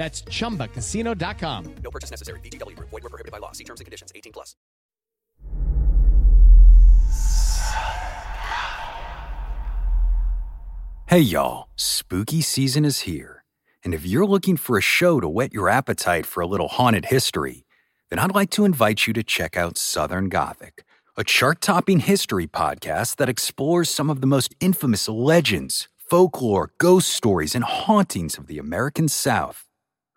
That's chumbacasino.com. No purchase necessary. VGW. Group. Void were prohibited by law. See terms and conditions. 18 plus. Hey y'all, spooky season is here. And if you're looking for a show to whet your appetite for a little haunted history, then I'd like to invite you to check out Southern Gothic, a chart topping history podcast that explores some of the most infamous legends, folklore, ghost stories, and hauntings of the American South.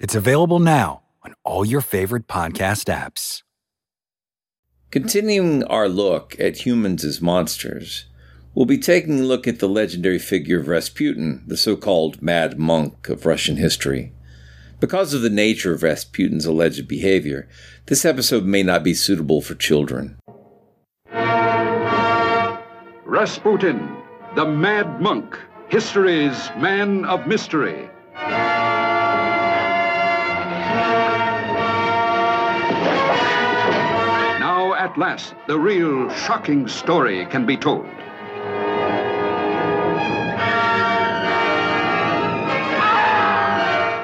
It's available now on all your favorite podcast apps. Continuing our look at humans as monsters, we'll be taking a look at the legendary figure of Rasputin, the so called Mad Monk of Russian history. Because of the nature of Rasputin's alleged behavior, this episode may not be suitable for children. Rasputin, the Mad Monk, history's man of mystery. At last, the real shocking story can be told.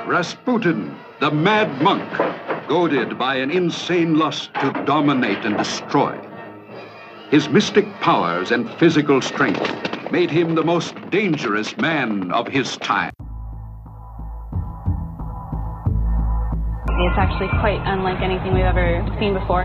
Rasputin, the Mad Monk, goaded by an insane lust to dominate and destroy. His mystic powers and physical strength made him the most dangerous man of his time. It's actually quite unlike anything we've ever seen before.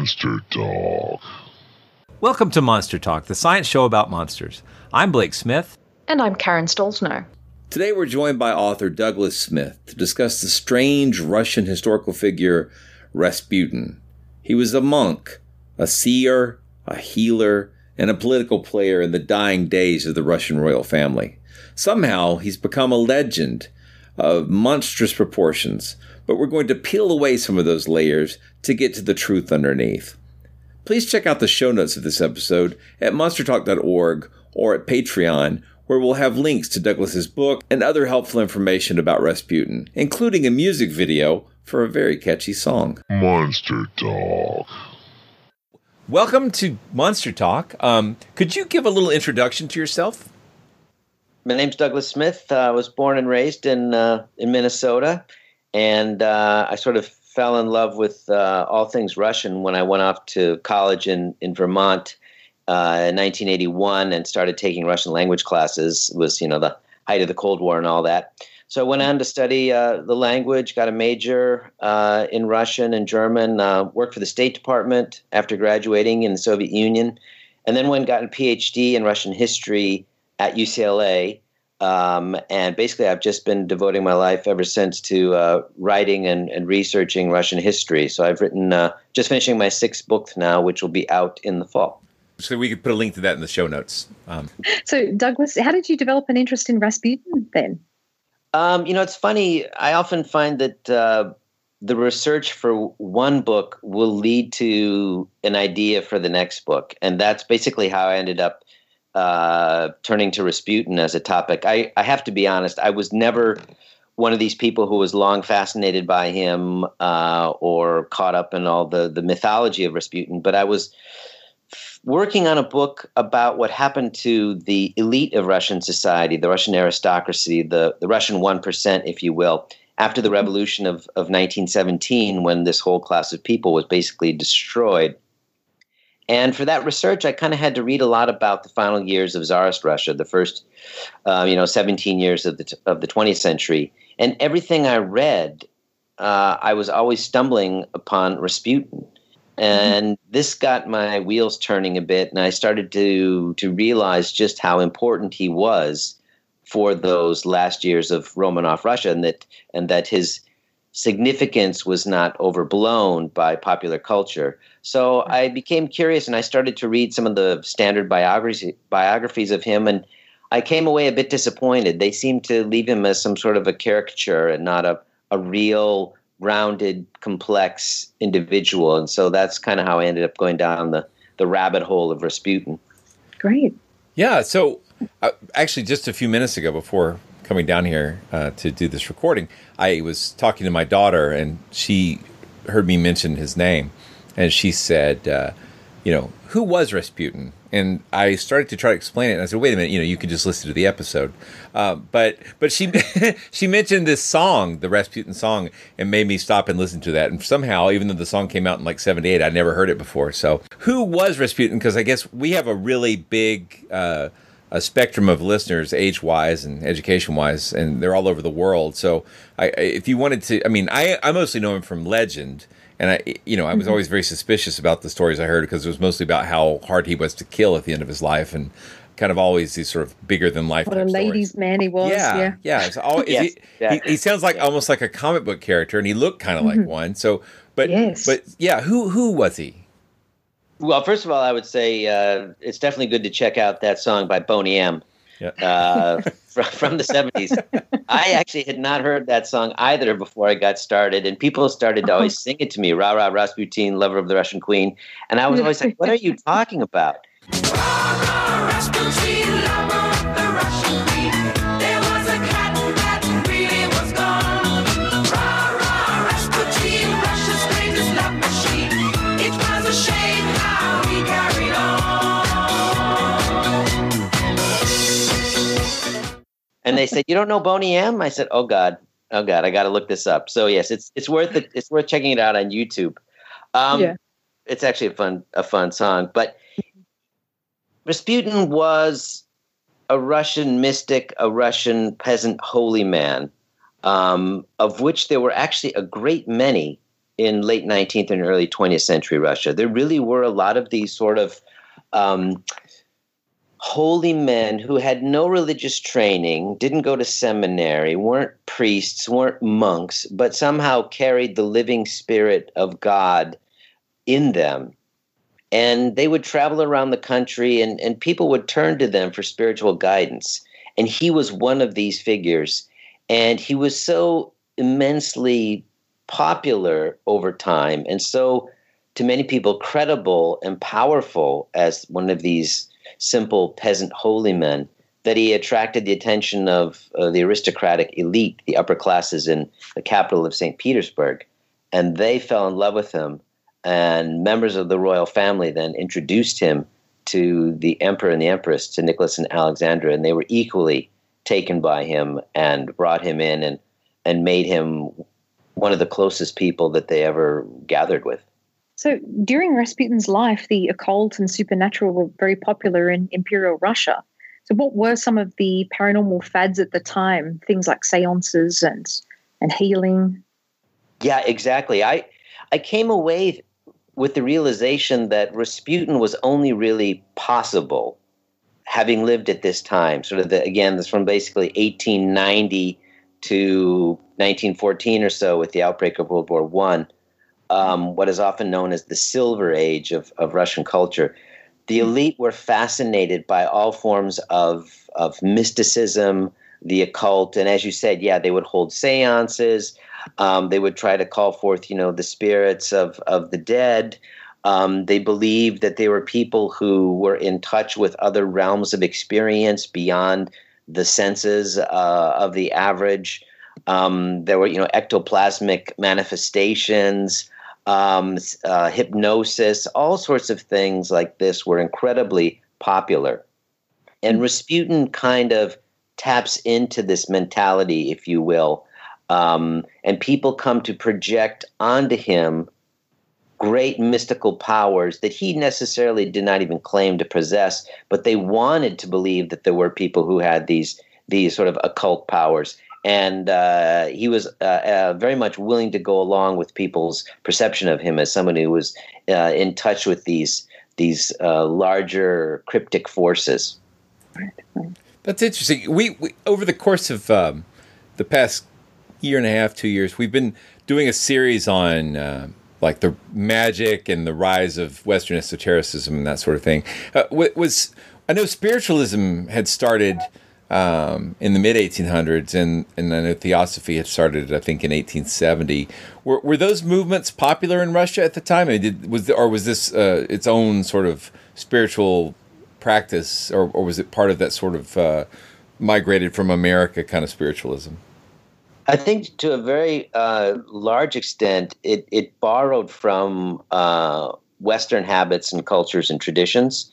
Monster Talk. Welcome to Monster Talk, the science show about monsters. I'm Blake Smith. And I'm Karen Stollznow. Today we're joined by author Douglas Smith to discuss the strange Russian historical figure Rasputin. He was a monk, a seer, a healer, and a political player in the dying days of the Russian royal family. Somehow he's become a legend of monstrous proportions, but we're going to peel away some of those layers to get to the truth underneath. Please check out the show notes of this episode at monstertalk.org or at Patreon, where we'll have links to Douglas's book and other helpful information about Rasputin, including a music video for a very catchy song. Monster Talk. Welcome to Monster Talk. Um, could you give a little introduction to yourself? My name's Douglas Smith. Uh, I was born and raised in uh, in Minnesota, and uh, I sort of fell in love with uh, all things Russian when I went off to college in in Vermont uh, in 1981 and started taking Russian language classes. It was you know the height of the Cold War and all that. So I went on to study uh, the language, got a major uh, in Russian and German, uh, worked for the State Department after graduating in the Soviet Union, and then went and got a PhD in Russian history at UCLA. Um, and basically, I've just been devoting my life ever since to uh, writing and, and, researching Russian history. So I've written, uh, just finishing my sixth book now, which will be out in the fall. So we could put a link to that in the show notes. Um, so, Douglas, how did you develop an interest in Rasputin then? Um, you know, it's funny. I often find that uh, the research for one book will lead to an idea for the next book. And that's basically how I ended up uh, turning to Rasputin as a topic. I, I have to be honest, I was never one of these people who was long fascinated by him uh, or caught up in all the, the mythology of Rasputin, but I was working on a book about what happened to the elite of Russian society, the Russian aristocracy, the, the Russian 1%, if you will, after the revolution of, of 1917, when this whole class of people was basically destroyed. And for that research, I kind of had to read a lot about the final years of Tsarist Russia, the first, uh, you know, 17 years of the, of the 20th century. And everything I read, uh, I was always stumbling upon Rasputin. And mm-hmm. this got my wheels turning a bit, and I started to to realize just how important he was for those last years of Romanov Russia, and that and that his significance was not overblown by popular culture. So I became curious and I started to read some of the standard biographies biographies of him and I came away a bit disappointed. They seemed to leave him as some sort of a caricature and not a, a real rounded, complex individual. And so that's kind of how I ended up going down the, the rabbit hole of Rasputin. Great. Yeah. So uh, actually, just a few minutes ago, before coming down here uh, to do this recording, I was talking to my daughter, and she heard me mention his name, and she said, uh, "You know, who was Rasputin?" And I started to try to explain it, and I said, "Wait a minute, you know, you could just listen to the episode." Uh, but but she she mentioned this song, the Rasputin song, and made me stop and listen to that. And somehow, even though the song came out in like '78, I'd never heard it before. So, who was Rasputin? Because I guess we have a really big uh, a spectrum of listeners, age wise and education wise, and they're all over the world. So, I, if you wanted to, I mean, I, I mostly know him from legend, and I, you know, I was mm-hmm. always very suspicious about the stories I heard because it was mostly about how hard he was to kill at the end of his life, and kind of always these sort of bigger than life. What a ladies' man he was. Yeah, yeah. yeah. It's always, yes, he, exactly. he, he, sounds like almost like a comic book character, and he looked kind of mm-hmm. like one. So, but yes. but yeah, who who was he? Well, first of all, I would say uh, it's definitely good to check out that song by Boney M. Yeah. uh, from, from the 70s. I actually had not heard that song either before I got started, and people started to always sing it to me, Rah Rah Rasputin, Lover of the Russian Queen. And I was always like, What are you talking about? Rah, rah, Rasputin, and they said, "You don't know Boney M?" I said, "Oh God, oh God, I got to look this up." So yes, it's it's worth it. It's worth checking it out on YouTube. Um, yeah. it's actually a fun a fun song. But Rasputin was a Russian mystic, a Russian peasant holy man, um, of which there were actually a great many in late 19th and early 20th century Russia. There really were a lot of these sort of um, holy men who had no religious training, didn't go to seminary, weren't priests, weren't monks, but somehow carried the living spirit of God in them. And they would travel around the country and, and people would turn to them for spiritual guidance. And he was one of these figures. And he was so immensely popular over time and so to many people credible and powerful as one of these simple peasant holy men that he attracted the attention of uh, the aristocratic elite, the upper classes in the capital of St. Petersburg, and they fell in love with him. And members of the royal family then introduced him to the emperor and the empress, to Nicholas and Alexandra, and they were equally taken by him and brought him in and and made him one of the closest people that they ever gathered with. So during Rasputin's life, the occult and supernatural were very popular in Imperial Russia. So what were some of the paranormal fads at the time? Things like seances and and healing. Yeah, exactly. I I came away with the realization that Rasputin was only really possible having lived at this time. Sort of the again, this from basically 1890 to 1914 or so with the outbreak of World War One um, what is often known as the Silver Age of, of Russian culture. The elite were fascinated by all forms of, of mysticism, the occult, and as you said, yeah, they would hold seances. Um, they would try to call forth, you know, the spirits of, of the dead. Um, they believed that they were people who were in touch with other realms of experience beyond the senses uh, of the average. Um, there were, you know, ectoplasmic manifestations, um, uh, hypnosis, all sorts of things like this were incredibly popular. And Rasputin kind of taps into this mentality, if you will, um, and people come to project onto him great mystical powers that he necessarily did not even claim to possess, but they wanted to believe that there were people who had these these sort of occult powers. And uh, he was uh, uh, very much willing to go along with people's perception of him as someone who was uh, in touch with these these uh, larger cryptic forces. That's interesting. We, we over the course of um, the past year and a half, two years, we've been doing a series on uh, like the magic and the rise of Western esotericism and that sort of thing. Was I know spiritualism had started um, in the mid 1800s, and and I know Theosophy had started, I think, in 1870. Were, were those movements popular in Russia at the time? I mean, did, was or was this uh, its own sort of spiritual practice, or, or was it part of that sort of uh, migrated from America kind of spiritualism? I think to a very uh, large extent, it, it borrowed from uh, Western habits and cultures and traditions,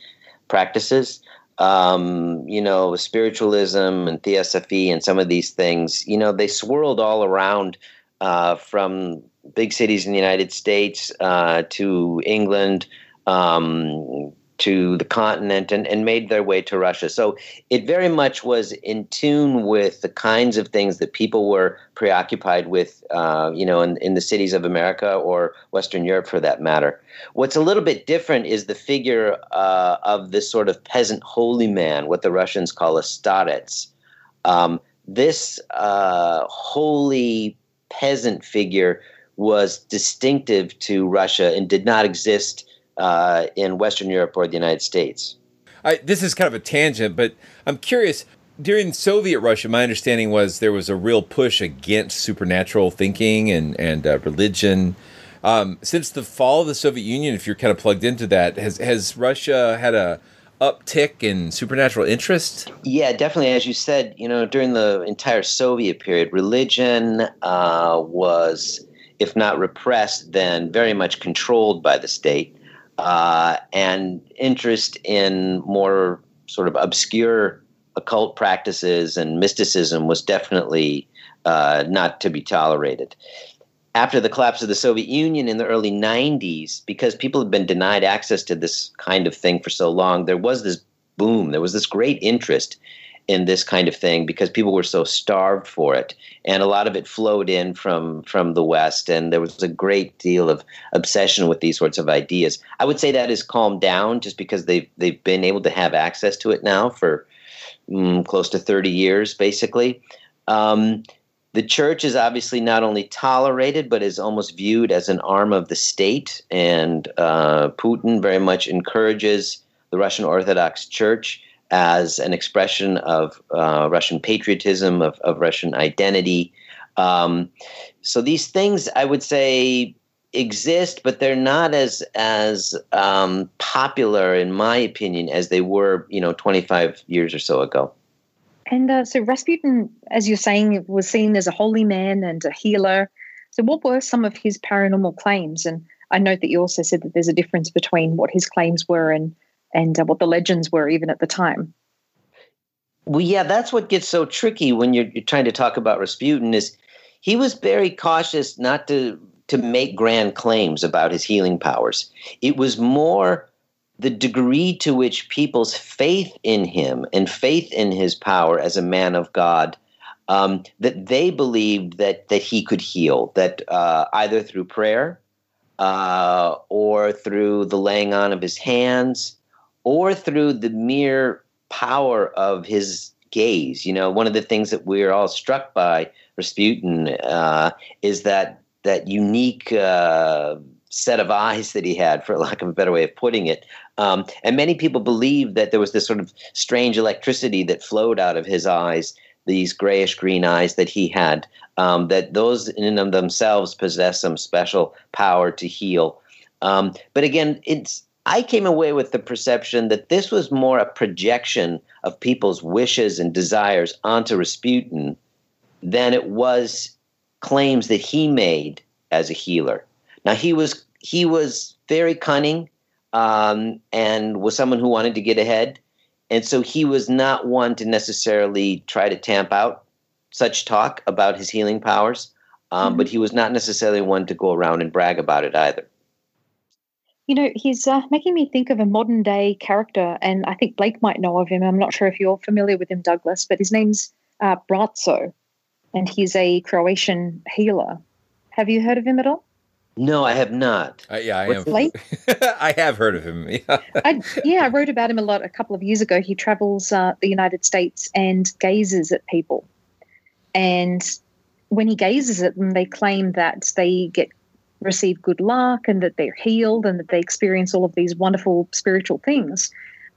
practices. Um, you know, spiritualism and theosophy and some of these things, you know, they swirled all around uh, from big cities in the United States uh, to England, um, to the continent and, and made their way to Russia. So it very much was in tune with the kinds of things that people were preoccupied with, uh, you know, in, in the cities of America or Western Europe for that matter. What's a little bit different is the figure uh, of this sort of peasant holy man, what the Russians call a starets. Um, this uh, holy peasant figure was distinctive to Russia and did not exist uh, in Western Europe or the United States. I, this is kind of a tangent, but I'm curious. During Soviet Russia, my understanding was there was a real push against supernatural thinking and and uh, religion. Um, since the fall of the Soviet Union, if you're kind of plugged into that, has has Russia had a uptick in supernatural interest? Yeah, definitely. As you said, you know, during the entire Soviet period, religion uh, was, if not repressed, then very much controlled by the state uh, and interest in more sort of obscure occult practices and mysticism was definitely uh, not to be tolerated. After the collapse of the Soviet Union in the early 90s, because people had been denied access to this kind of thing for so long, there was this boom, there was this great interest in this kind of thing because people were so starved for it. And a lot of it flowed in from from the west. And there was a great deal of obsession with these sorts of ideas. I would say that has calmed down just because they've they've been able to have access to it now for mm, close to 30 years basically. Um, the church is obviously not only tolerated but is almost viewed as an arm of the state. And uh, putin very much encourages the russian orthodox church as an expression of uh, Russian patriotism, of, of Russian identity. Um, so these things, I would say, exist, but they're not as as um, popular, in my opinion, as they were, you know, 25 years or so ago. And uh, so Rasputin, as you're saying, was seen as a holy man and a healer. So, what were some of his paranormal claims? And I note that you also said that there's a difference between what his claims were and and uh, what the legends were even at the time. Well, yeah, that's what gets so tricky when you're, you're trying to talk about Rasputin. Is he was very cautious not to to make grand claims about his healing powers. It was more the degree to which people's faith in him and faith in his power as a man of God um, that they believed that that he could heal, that uh, either through prayer uh, or through the laying on of his hands or through the mere power of his gaze. You know, one of the things that we're all struck by Rasputin uh, is that that unique uh, set of eyes that he had, for lack of a better way of putting it. Um, and many people believe that there was this sort of strange electricity that flowed out of his eyes, these grayish green eyes that he had, um, that those in and of themselves possess some special power to heal. Um, but again, it's I came away with the perception that this was more a projection of people's wishes and desires onto Rasputin than it was claims that he made as a healer. Now he was he was very cunning um, and was someone who wanted to get ahead, and so he was not one to necessarily try to tamp out such talk about his healing powers. Um, Mm-hmm. But he was not necessarily one to go around and brag about it either. You know, he's uh, making me think of a modern day character, and I think Blake might know of him. I'm not sure if you're familiar with him, Douglas, but his name's uh, Braco, and he's a Croatian healer. Have you heard of him at all? No, I have not. Uh, yeah, I What's have. Blake? I have heard of him. Yeah. I, yeah, I wrote about him a lot a couple of years ago. He travels uh, the United States and gazes at people. And when he gazes at them, they claim that they get receive good luck and that they're healed and that they experience all of these wonderful spiritual things.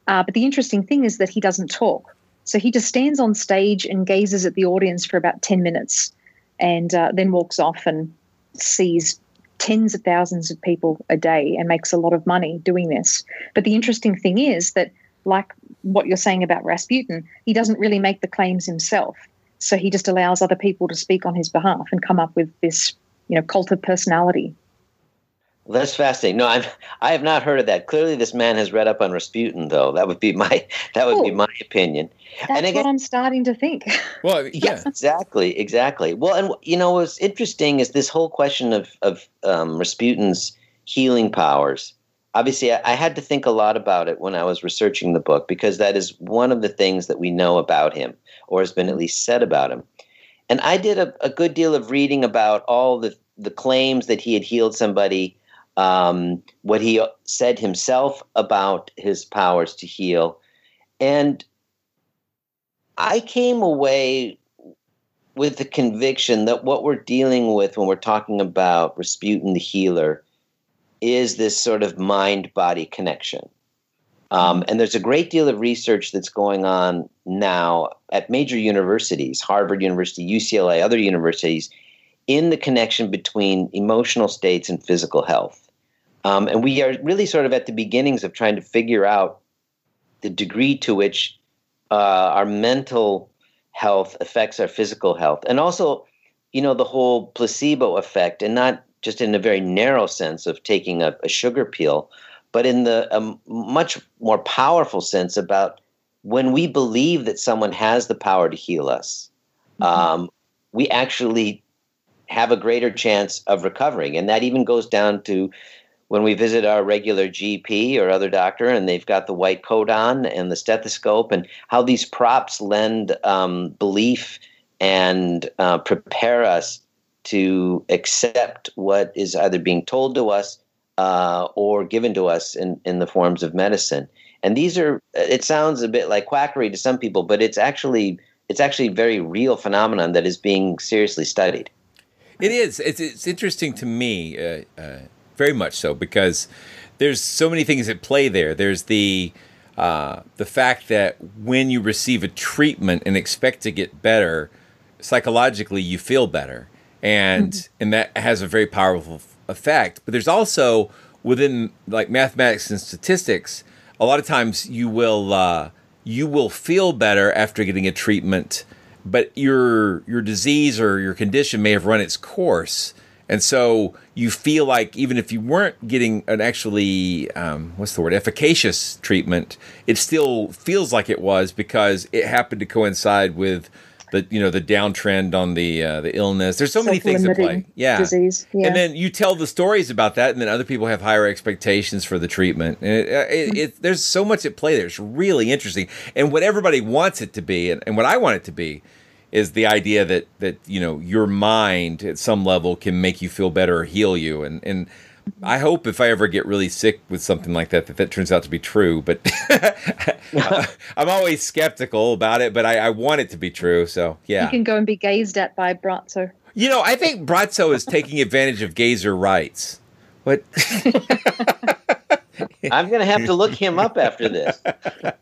Uh, but the interesting thing is that he doesn't talk. So he just stands on stage and gazes at the audience for about 10 minutes and uh, then walks off and sees tens of thousands of people a day and makes a lot of money doing this. But the interesting thing is that, like what you're saying about Rasputin, he doesn't really make the claims himself. So he just allows other people to speak on his behalf and come up with this, you know, cult of personality. Well, that's fascinating. No, I'm I have not heard of that. Clearly, this man has read up on Rasputin, though. That would be my that would be Oh. my opinion. That's and again, what I'm starting to think. Well, yeah, exactly, exactly. Well, and you know what's interesting is this whole question of of um, Rasputin's healing powers. Obviously, I, I had to think a lot about it when I was researching the book because that is one of the things that we know about him, or has been at least said about him. And I did a, a good deal of reading about all the the claims that he had healed somebody, um, what he said himself about his powers to heal, and I came away with the conviction that what we're dealing with when we're talking about Rasputin the healer is this sort of mind body connection. Um, and there's a great deal of research that's going on now at major universities, Harvard University, UCLA, other universities, in the connection between emotional states and physical health. Um, and we are really sort of at the beginnings of trying to figure out the degree to which uh, our mental health affects our physical health, and also, you know, the whole placebo effect, and not just in a very narrow sense of taking a, a sugar pill, but in the much more powerful sense about when we believe that someone has the power to heal us, um, we actually have a greater chance of recovering, and that even goes down to when we visit our regular GP or other doctor and they've got the white coat on and the stethoscope, and how these props lend um, belief and uh, prepare us to accept what is either being told to us uh, or given to us in, in the forms of medicine. And these are, it sounds a bit like quackery to some people, but it's actually, it's actually a very real phenomenon that is being seriously studied. It is. It's, it's interesting to me, uh, uh, very much so, because there's so many things at play there. There's the uh, the fact that when you receive a treatment and expect to get better, psychologically you feel better, and and that has a very powerful f- effect. But there's also within like mathematics and statistics, a lot of times you will uh, you will feel better after getting a treatment but your your disease or your condition may have run its course and so you feel like even if you weren't getting an actually um, what's the word efficacious treatment it still feels like it was because it happened to coincide with the you know the downtrend on the uh, the illness. There's so many things at play. Yeah. disease, yeah. and then you tell the stories about that and then other people have higher expectations for the treatment. And it, it, it, there's so much at play there. It's really interesting. And what everybody wants it to be and, and what i want it to be is the idea that that you know your mind at some level can make you feel better or heal you. And and I hope if I ever get really sick with something like that, that that turns out to be true. But I'm always skeptical about it. But I, I want it to be true. So yeah, You can go and be gazed at by Braco. you know, I think Braco is taking advantage of gazer rights. What? I'm going to have to look him up after this.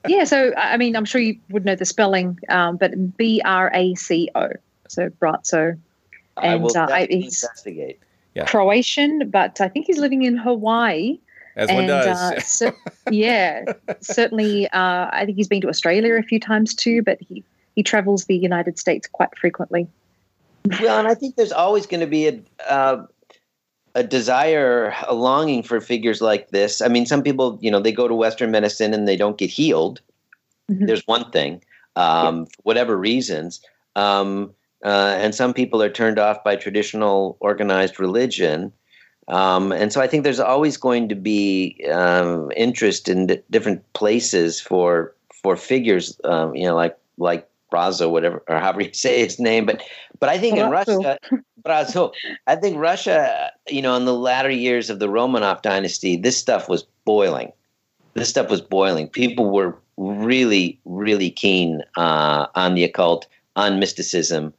yeah, so I I mean, I'm sure you would know the spelling, um, but B R A C O. So Braco. And I will uh, definitely he's, investigate. Yeah. Croatian, but I think he's living in Hawaii. As one does. Uh, cer- yeah, certainly. Uh, I think he's been to Australia a few times too, but he he travels the United States quite frequently. Well, and I think there's always going to be a uh, a desire, a longing for figures like this. I mean, some people, you know, they go to Western medicine and they don't get healed. Mm-hmm. There's one thing, um, for whatever reasons. Um, uh, and some people are turned off by traditional organized religion. Um, and so I think there's always going to be um, interest in d- different places for for figures, um, you know, like like Brazo, whatever, or however you say his name. But but I think in Russia, Brazo, I think Russia, you know, in the latter years of the Romanov dynasty, this stuff was boiling. This stuff was boiling. People were really, really keen uh, on the occult, on mysticism,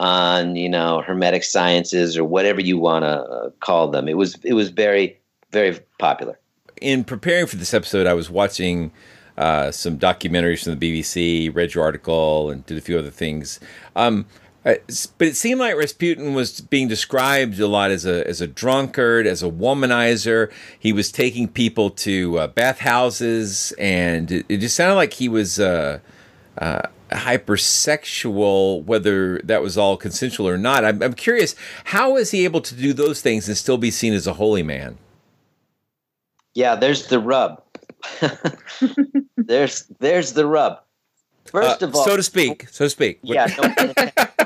on you know hermetic sciences or whatever you want to uh, call them. It was it was very very popular. In preparing for this episode, I was watching uh, some documentaries from the BBC, read your article, and did a few other things. Um, uh, but it seemed like Rasputin was being described a lot as a as a drunkard, as a womanizer. He was taking people to uh, bathhouses, and it, it just sounded like he was uh, uh, hypersexual. Whether that was all consensual or not, I'm, I'm curious. How is he able to do those things and still be seen as a holy man? Yeah, there's the rub. there's there's the rub. First Uh, of all, so to speak, so to speak. Yeah, no, sorry.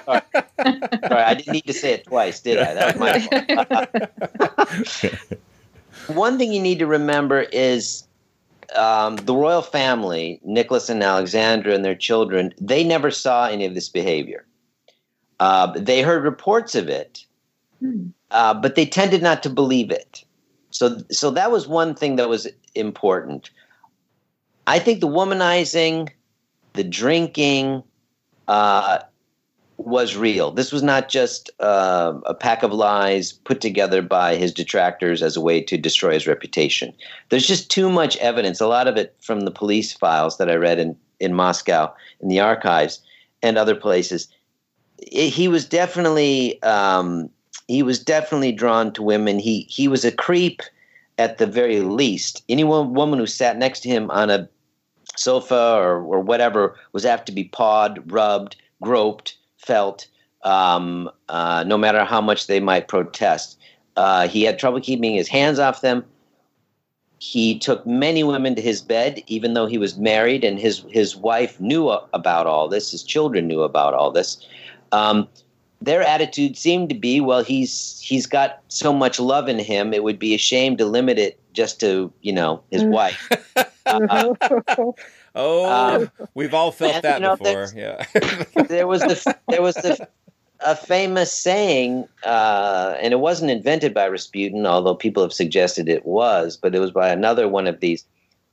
sorry, I didn't need to say it twice, did I? That was my fault. One thing you need to remember is um, the royal family, Nicholas and Alexandra and their children, they never saw any of this behavior. Uh, they heard reports of it, uh, but they tended not to believe it. So, so that was one thing that was important. I think the womanizing, the drinking, uh, was real. This was not just uh, a pack of lies put together by his detractors as a way to destroy his reputation. There's just too much evidence, a lot of it from the police files that I read in, in Moscow, in the archives, and other places. I- he was definitely um, he was definitely drawn to women. He he was a creep at the very least. Any wo- woman who sat next to him on a sofa or, or whatever was apt to be pawed, rubbed, groped, felt, um, uh, no matter how much they might protest. Uh, he had trouble keeping his hands off them. He took many women to his bed, even though he was married, and his his wife knew about all this. His children knew about all this. Um, their attitude seemed to be, well, he's he's got so much love in him, it would be a shame to limit it just to you know his Mm. wife. Uh, Oh, Um, we've all felt and, that you know, before. there's- Yeah. there was the there was the a famous saying, uh, and it wasn't invented by Rasputin, although people have suggested it was, but it was by another one of these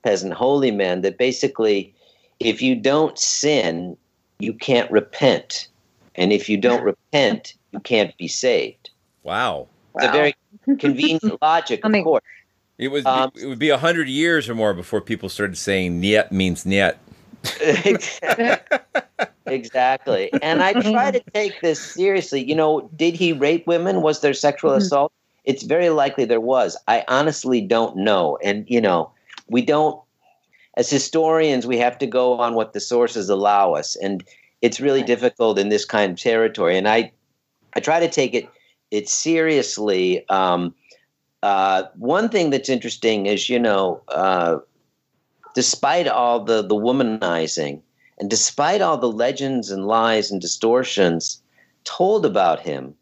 peasant holy men that basically, if you don't sin, you can't repent, and if you don't repent, you can't be saved. Wow. It's a very convenient logic, of course. It was. Um, it would be a hundred years or more before people started saying "niet" means "niet." exactly. And I try to take this seriously. You know, did he rape women? Was there sexual Mm-hmm. assault? It's very likely there was. I honestly don't know. And, you know, we don't, as historians, we have to go on what the sources allow us. And it's really difficult in this kind of territory. And I, I try to take it, it seriously. Um, uh, one thing that's interesting is, you know, uh, despite all the, the womanizing and despite all the legends and lies and distortions told about him,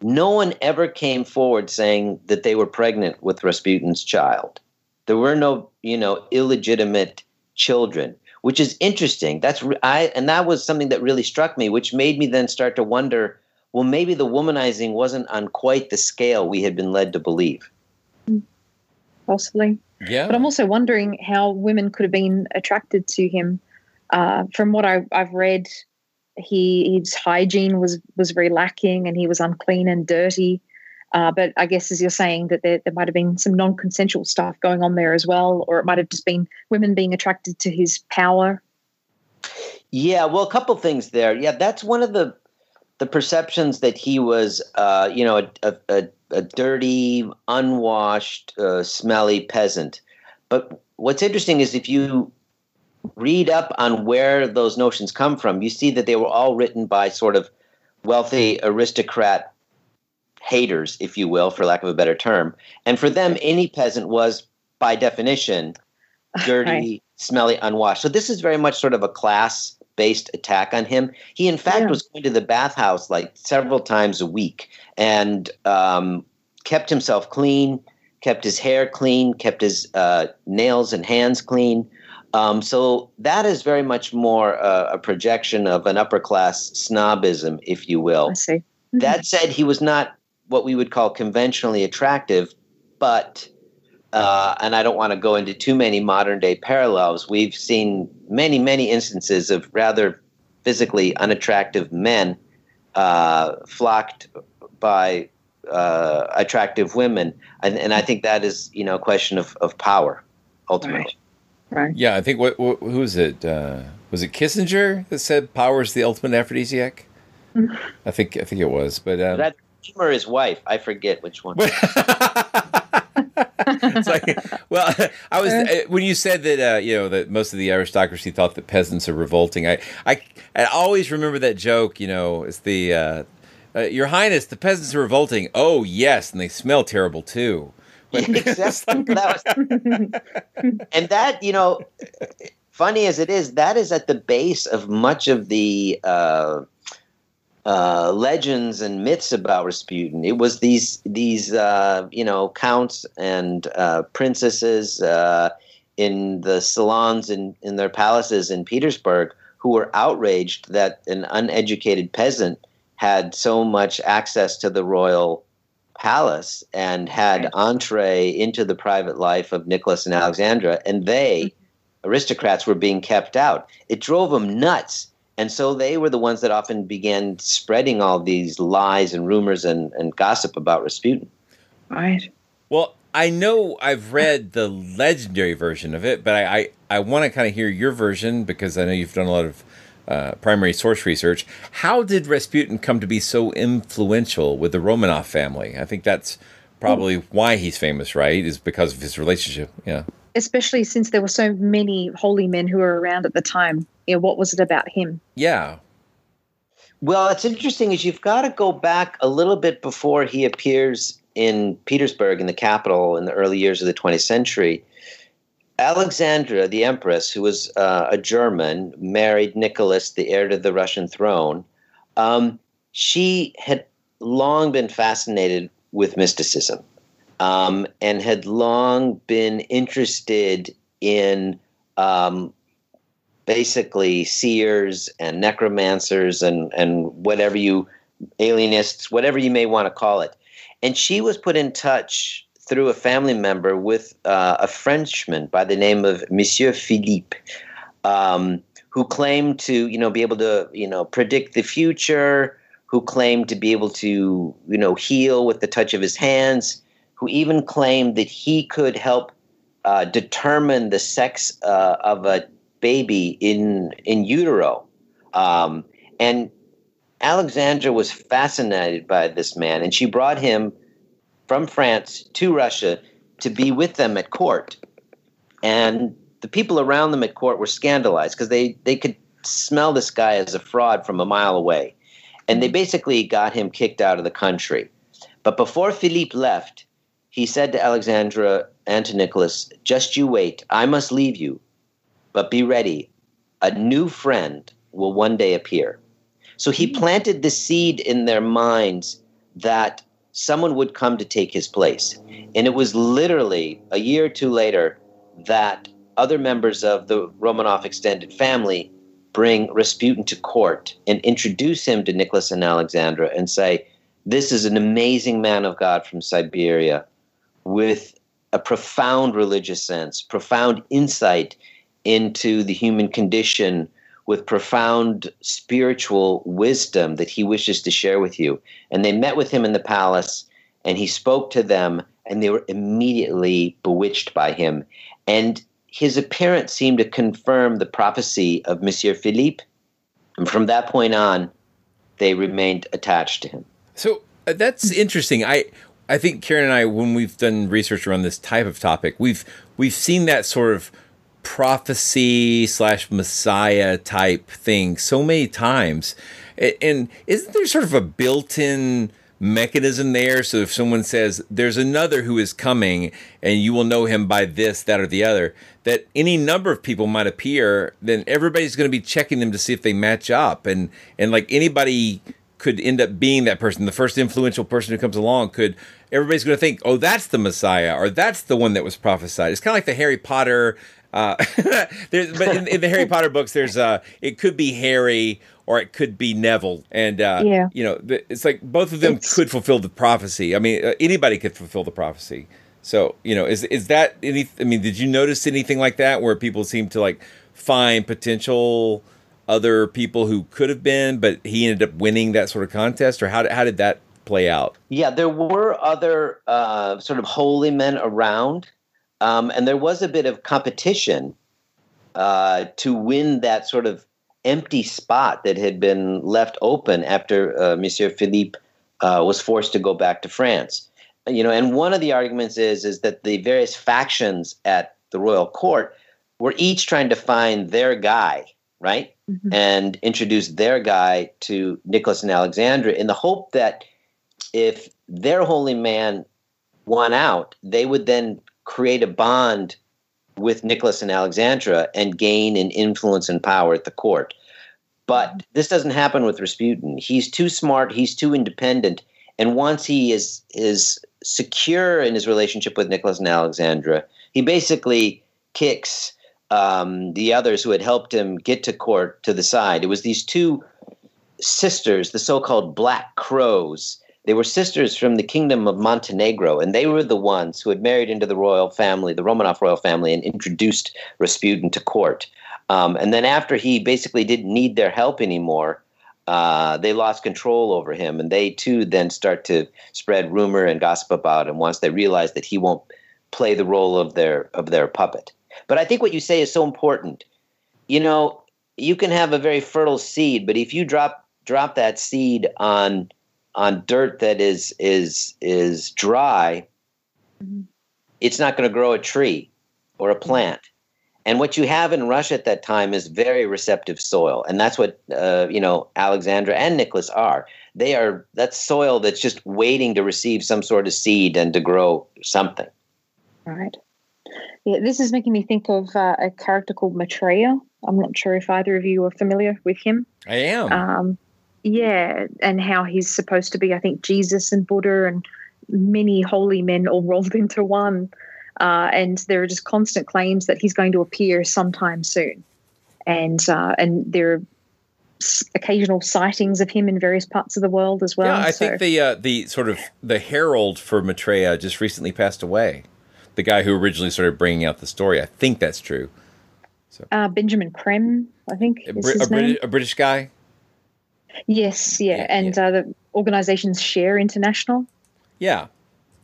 no one ever came forward saying that they were pregnant with Rasputin's child. There were no, you know, illegitimate children, which is interesting. That's I, and that was something that really struck me, which made me then start to wonder. Well, maybe the womanizing wasn't on quite the scale we had been led to believe. possibly. Yeah. But I'm also wondering how women could have been attracted to him. Uh, from what I, I've read, he his hygiene was was very lacking, and he was unclean and dirty. Uh, but I guess, as you're saying, that there, there might have been some non-consensual stuff going on there as well, or it might have just been women being attracted to his power. Yeah, well, a couple things there. Yeah, that's one of the the perceptions that he was, uh, you know, a, a, a a dirty, unwashed, uh, smelly peasant. But what's interesting is if you read up on where those notions come from, you see that they were all written by sort of wealthy aristocrat haters, if you will, for lack of a better term. And for them, any peasant was, by definition, dirty, right. smelly, unwashed. So this is very much sort of a class based attack on him. He, in fact, yeah. was going to the bathhouse like several times a week and um, kept himself clean, kept his hair clean, kept his uh, nails and hands clean. Um, so that is very much more uh, a projection of an upper class snobism, if you will. I see. Mm-hmm. That said, he was not what we would call conventionally attractive, but uh, and I don't want to go into too many modern day parallels. We've seen many, many instances of rather physically unattractive men uh, flocked by uh, attractive women, and, and, I think that is you know a question of, of power ultimately. Right. right. Yeah, I think what, what who was it? Uh, was it Kissinger that said power is the ultimate aphrodisiac? Mm-hmm. I think I think it was, but um, that him or his wife. I forget which one. like, well, I was uh, when you said that uh, you know that most of the aristocracy thought that peasants are revolting. I I, I always remember that joke. You know, it's the uh, uh, Your Highness, the peasants are revolting. Oh yes, and they smell terrible too. But exactly. that was, and that you know, funny as it is, that is at the base of much of the uh, legends and myths about Rasputin. It was these these uh, you know counts and uh, princesses uh, in the salons in in their palaces in Petersburg who were outraged that an uneducated peasant had so much access to the royal palace and had entree into the private life of Nicholas and Alexandra, and they aristocrats were being kept out. It drove them nuts and so they were the ones that often began spreading all these lies and rumors and, and gossip about Rasputin. Right. Well, I know I've read the legendary version of it, but I, I, I want to kind of hear your version because I know you've done a lot of uh, primary source research. How did Rasputin come to be so influential with the Romanov family? I think that's probably why he's famous, right? Is because of his relationship. Yeah. Especially since there were so many holy men who were around at the time you know, what was it about him? Yeah. Well, it's interesting is you've got to go back a little bit before he appears in Petersburg in the capital in the early years of the 20th century. Alexandra, the empress, who was uh, a German, married Nicholas, the heir to the Russian throne. Um, she had long been fascinated with mysticism um, and had long been interested in um, basically seers and necromancers and and whatever you alienists, whatever you may want to call it. And she was put in touch through a family member with uh, a Frenchman by the name of Monsieur Philippe, um, who claimed to, you know, be able to, you know, predict the future, who claimed to be able to, you know, heal with the touch of his hands, who even claimed that he could help uh, determine the sex uh, of a baby in in utero, um, and Alexandra was fascinated by this man, and she brought him from France to Russia to be with them at court. And the people around them at court were scandalized because they they could smell this guy as a fraud from a mile away, and they basically got him kicked out of the country. But before Philippe left, he said to Alexandra and to Nicholas, "Just you wait. I must leave you. But be ready, a new friend will one day appear. So he hmm. planted the seed in their minds that someone would come to take his place. And it was literally a year or two later that other members of the Romanov extended family bring Rasputin to court and introduce him to Nicholas and Alexandra and say, This is an amazing man of God from Siberia with a profound religious sense, profound insight into the human condition with profound spiritual wisdom that he wishes to share with you. And they met with him in the palace, and he spoke to them, and they were immediately bewitched by him. And his appearance seemed to confirm the prophecy of Monsieur Philippe. And from that point on, they remained attached to him. So uh, that's interesting. I I think Karen and I, when we've done research around this type of topic, we've we've seen that sort of prophecy slash messiah type thing so many times. And isn't there sort of a built-in mechanism there? So if someone says there's another who is coming and you will know him by this, that, or the other, that any number of people might appear, then everybody's going to be checking them to see if they match up. And and like anybody could end up being that person. The first influential person who comes along could everybody's going to think, oh, that's the Messiah, or that's the one that was prophesied. It's kind of like the Harry Potter. Uh, but in, in, the Harry Potter books, there's uh, it could be Harry or it could be Neville, and uh, yeah. you know, it's like both of them it's, could fulfill the prophecy. I mean, uh, anybody could fulfill the prophecy. So you know, is is that any? I mean, did you notice anything like that where people seem to like find potential? other people who could have been, but he ended up winning that sort of contest, or how how did that play out? Yeah, there were other uh, sort of holy men around, um, and there was a bit of competition uh, to win that sort of empty spot that had been left open after uh, Monsieur Philippe uh, was forced to go back to France. You know, and one of the arguments is is that the various factions at the royal court were each trying to find their guy, right? mm-hmm. and introduce their guy to Nicholas and Alexandra in the hope that if their holy man won out, they would then create a bond with Nicholas and Alexandra and gain an influence and power at the court. But this doesn't happen with Rasputin. He's too smart, he's too independent, and once he is is secure in his relationship with Nicholas and Alexandra, he basically kicks um, the others who had helped him get to court to the side. It was these two sisters, the so called Black Crows. They were sisters from the kingdom of Montenegro, and they were the ones who had married into the royal family, the Romanov royal family, and introduced Rasputin to court. Um, and then, after he basically didn't need their help anymore, uh, they lost control over him, and they too then start to spread rumor and gossip about him once they realize that he won't play the role of their of their puppet. But I think what you say is so important. You know, you can have a very fertile seed, but if you drop drop that seed on on dirt that is is is dry, mm-hmm. it's not going to grow a tree or a plant. And what you have in Russia at that time is very receptive soil, and that's what uh, you know Alexandra and Nicholas are. They are that soil that's just waiting to receive some sort of seed and to grow something. Right. Yeah, this is making me think of uh, a character called Maitreya. I'm not sure if either of you are familiar with him. I am. Um, yeah, and how he's supposed to be, I think, Jesus and Buddha and many holy men all rolled into one. Uh, and there are just constant claims that he's going to appear sometime soon. And uh, and there are occasional sightings of him in various parts of the world as well. Yeah, I so. think the uh, the sort of the herald for Maitreya just recently passed away the guy who originally started bringing out the story. I think that's true. So uh, Benjamin Creme, I think a, Br- a, British, a British guy. Yes, yeah, yeah and yeah. Uh, the organization's Share International. Yeah.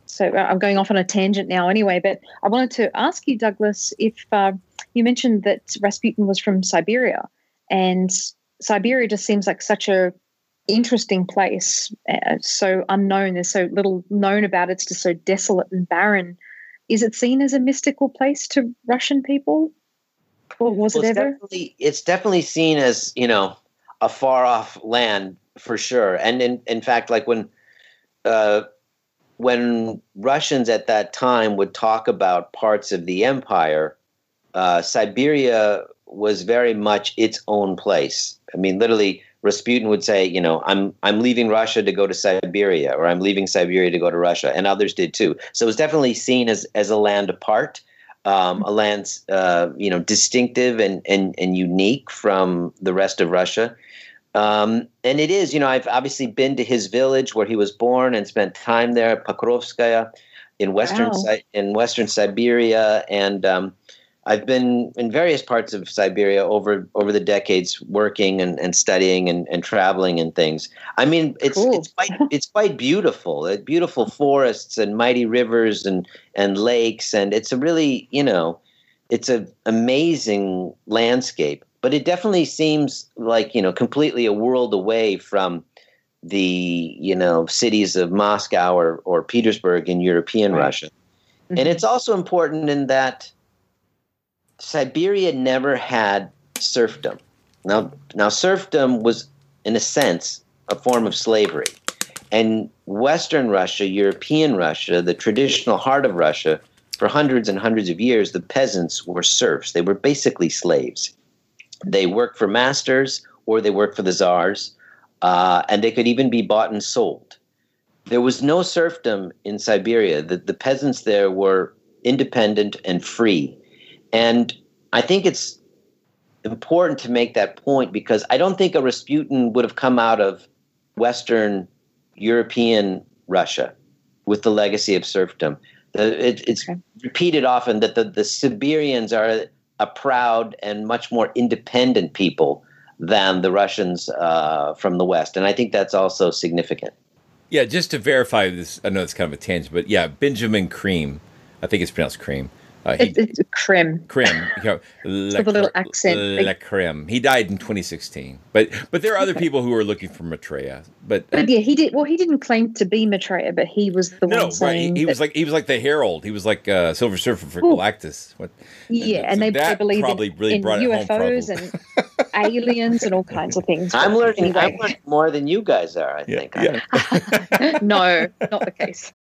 So uh, I'm going off on a tangent now, anyway. But I wanted to ask you, Douglas, if uh, you mentioned that Rasputin was from Siberia, and Siberia just seems like such a interesting place, uh, so unknown. There's so little known about it. It's just so desolate and barren is it seen as a mystical place to Russian people? Or was well, it ever? Definitely, it's definitely seen as, you know, a far off land for sure. And in, in fact, like when uh, when Russians at that time would talk about parts of the empire, uh, Siberia was very much its own place. I mean, literally, Rasputin would say, you know, I'm I'm leaving Russia to go to Siberia, or I'm leaving Siberia to go to Russia, and others did too. So it was definitely seen as as a land apart, um, a land uh, you know distinctive and and and unique from the rest of Russia. Um, and it is, you know, I've obviously been to his village where he was born and spent time there, Pokrovskaya, in western wow. in western Siberia, and um, I've been in various parts of Siberia over over the decades, working and, and studying and, and traveling and things. I mean, it's cool. it's quite it's quite beautiful. Uh, beautiful forests and mighty rivers and and lakes, and it's a really you know, it's an amazing landscape. But it definitely seems like you know completely a world away from the you know cities of Moscow or, or Petersburg in European Right. Russia. Mhm. And it's also important in that Siberia never had serfdom. Now, now serfdom was, in a sense, a form of slavery. And Western Russia, European Russia, the traditional heart of Russia, for hundreds and hundreds of years, the peasants were serfs. They were basically slaves. They worked for masters or they worked for the czars, uh, and they could even be bought and sold. There was no serfdom in Siberia. The, the peasants there were independent and free. And I think it's important to make that point because I don't think a Rasputin would have come out of Western European Russia with the legacy of serfdom. The, it, it's repeated often that the, the Siberians are a proud and much more independent people than the Russians uh, from the West. And I think that's also significant. Yeah, just to verify this, I know it's kind of a tangent, but yeah, Benjamin Cream, I think it's pronounced Cream. Uh, he, It, it's Krim. Krim, you know, Le, With a little accent. Le Krim. He died in 2016, but but there are other people who are looking for Maitreya. But But yeah, he did. Well, he didn't claim to be Maitreya, but he was the no, one right? saying He, he was like he was like the Herald. He was like uh, Silver Surfer for Ooh. Galactus. What? yeah, so and they, they that believe probably in, really in brought it home, UFOs and aliens and all kinds of things. I'm learning, anyway, I'm learning more than you guys are, I think. I don't- no, not the case.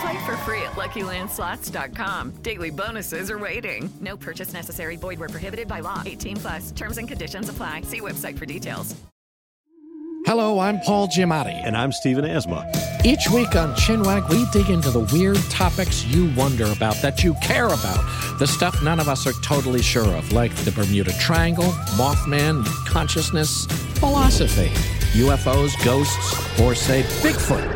Play for free at LuckyLandSlots.com. Daily bonuses are waiting. No purchase necessary. Void were prohibited by law. 18 plus. Terms and conditions apply. See website for details. Hello, I'm Paul Giamatti. And I'm Stephen Asma. Each week on Chinwag, we dig into the weird topics you wonder about, that you care about, the stuff none of us are totally sure of, like the Bermuda Triangle, Mothman, consciousness, philosophy, UFOs, ghosts, or say Bigfoot.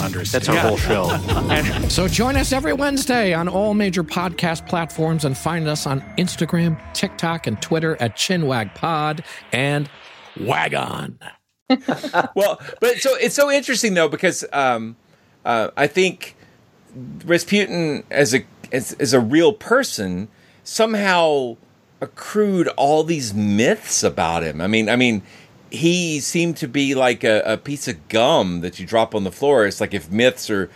understand. That's our whole show. so join us every Wednesday on all major podcast platforms and find us on Instagram, TikTok, and Twitter at ChinwagPod and Wagon. well, but so it's so interesting though because um, uh, I think Rasputin as a as, as a real person somehow accrued all these myths about him. I mean, I mean, he seemed to be like a, a piece of gum that you drop on the floor. It's like if myths are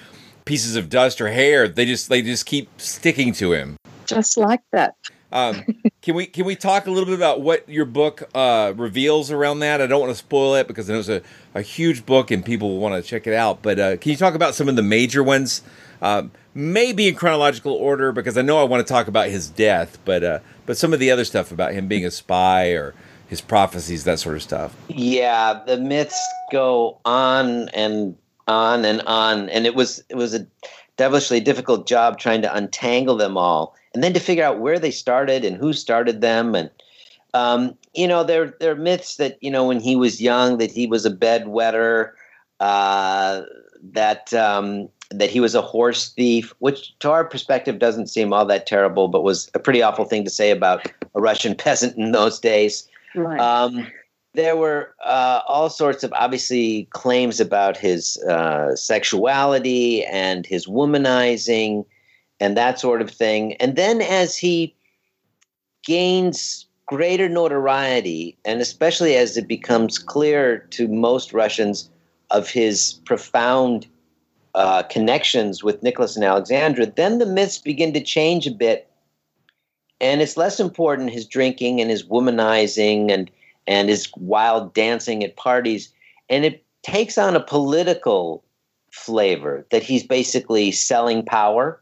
pieces of dust or hair, they just they just keep sticking to him. Just like that. Um, can we can we talk a little bit about what your book uh, reveals around that? I don't want to spoil it because it was a, a huge book and people will want to check it out. But uh, can you talk about some of the major ones? Um, maybe in chronological order because I know I want to talk about his death, but uh, but some of the other stuff about him being a spy or his prophecies, that sort of stuff. Yeah, the myths go on and on and on, and it was it was a devilishly difficult job trying to untangle them all, and then to figure out where they started and who started them, and um, you know, there there are myths that you know when he was young that he was a bedwetter, uh, that um, that he was a horse thief, which to our perspective doesn't seem all that terrible, but was a pretty awful thing to say about a Russian peasant in those days. Right. Um, there were uh, all sorts of obviously claims about his uh, sexuality and his womanizing and that sort of thing. And then as he gains greater notoriety, and especially as it becomes clear to most Russians of his profound uh, connections with Nicholas and Alexandra, then the myths begin to change a bit. And it's less important his drinking and his womanizing and and his wild dancing at parties. And it takes on a political flavor that he's basically selling power,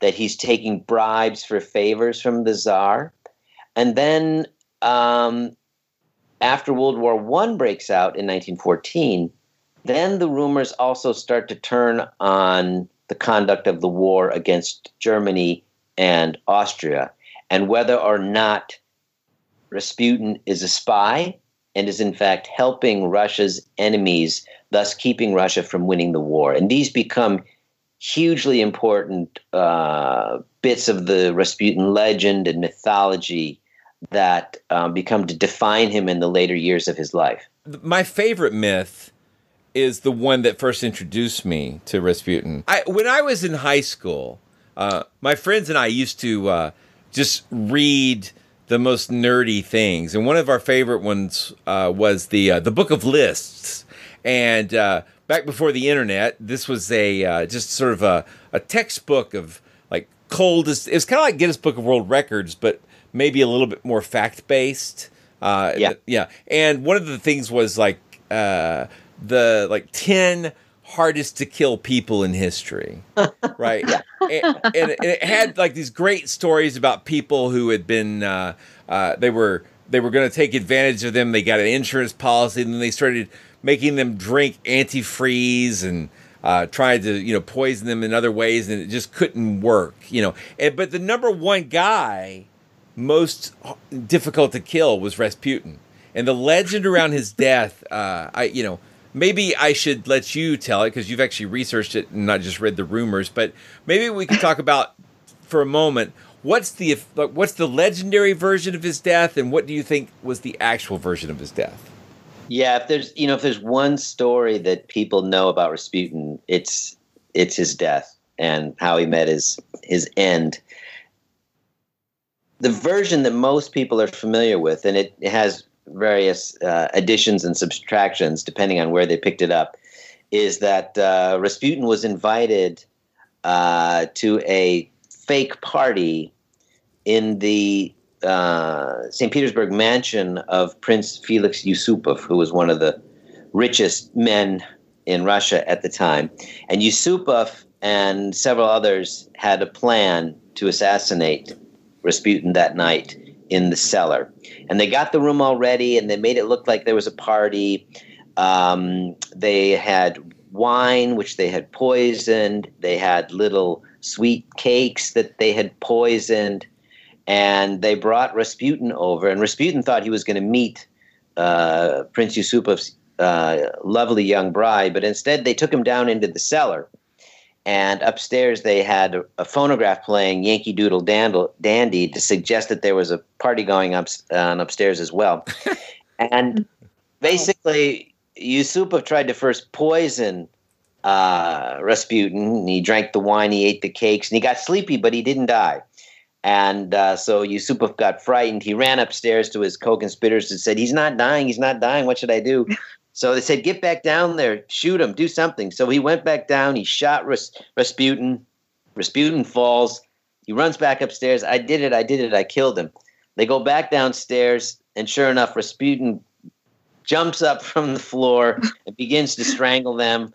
that he's taking bribes for favors from the czar. And then um, after World War One breaks out in 1914, then the rumors also start to turn on the conduct of the war against Germany and Austria, and whether or not Rasputin is a spy and is in fact helping Russia's enemies, thus keeping Russia from winning the war. And these become hugely important uh, bits of the Rasputin legend and mythology that um, become to define him in the later years of his life. My favorite myth is the one that first introduced me to Rasputin. I, when I was in high school, uh, my friends and I used to uh, just read the most nerdy things, and one of our favorite ones uh, was the uh, the Book of Lists. And uh, back before the internet, this was a uh, just sort of a, a textbook of like coldest. It was kind of like Guinness Book of World Records, but maybe a little bit more fact based. yeah, yeah. And one of the things was like the like 10 hardest to kill people in history right? And, and, it had like these great stories about people who had been uh, uh, they were they were going to take advantage of them. They got an insurance policy and then they started making them drink antifreeze and uh, tried to you know poison them in other ways and it just couldn't work you know? And but the number one guy most difficult to kill was rasputin. And the legend around his death uh, i you know maybe I should let you tell it because you've actually researched it and not just read the rumors. But maybe we could talk about for a moment what's the what's the legendary version of his death, and what do you think was the actual version of his death? Yeah, if there's you know if there's one story that people know about Rasputin, it's it's his death and how he met his his end. The version that most people are familiar with, and it has various uh, additions and subtractions depending on where they picked it up, is that uh, Rasputin was invited uh, to a fake party in the uh, St. Petersburg mansion of Prince Felix Yusupov, who was one of the richest men in Russia at the time. And Yusupov and several others had a plan to assassinate Rasputin that night in the cellar. And they got the room all ready and they made it look like there was a party. Um, they had wine, which they had poisoned. They had little sweet cakes that they had poisoned. And they brought Rasputin over. And Rasputin thought he was going to meet uh, Prince Yusupov's uh, lovely young bride, but instead they took him down into the cellar and upstairs they had a, phonograph playing Yankee Doodle Dandy to suggest that there was a party going up uh, upstairs as well. and basically, Yusupov tried to first poison uh, Rasputin. He drank the wine, he ate the cakes, and he got sleepy, but he didn't die. And uh, so Yusupov got frightened. He ran upstairs to his co-conspirators and said, "He's not dying. He's not dying. What should I do?" So they said, get back down there, shoot him, do something. So he went back down. He shot Ras- Rasputin. Rasputin falls. He runs back upstairs. I did it. I did it. I killed him. They go back downstairs, and sure enough, Rasputin jumps up from the floor and begins to strangle them.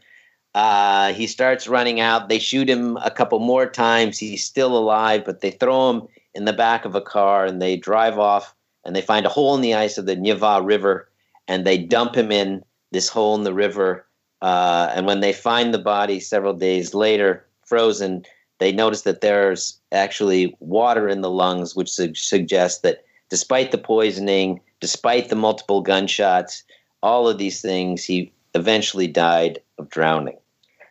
Uh, he starts running out. They shoot him a couple more times. He's still alive, but they throw him in the back of a car and they drive off and they find a hole in the ice of the Neva River and they dump him in this hole in the river. Uh, and when they find the body several days later, frozen, they notice that there's actually water in the lungs, which su- suggests that despite the poisoning, despite the multiple gunshots, all of these things, he eventually died of drowning.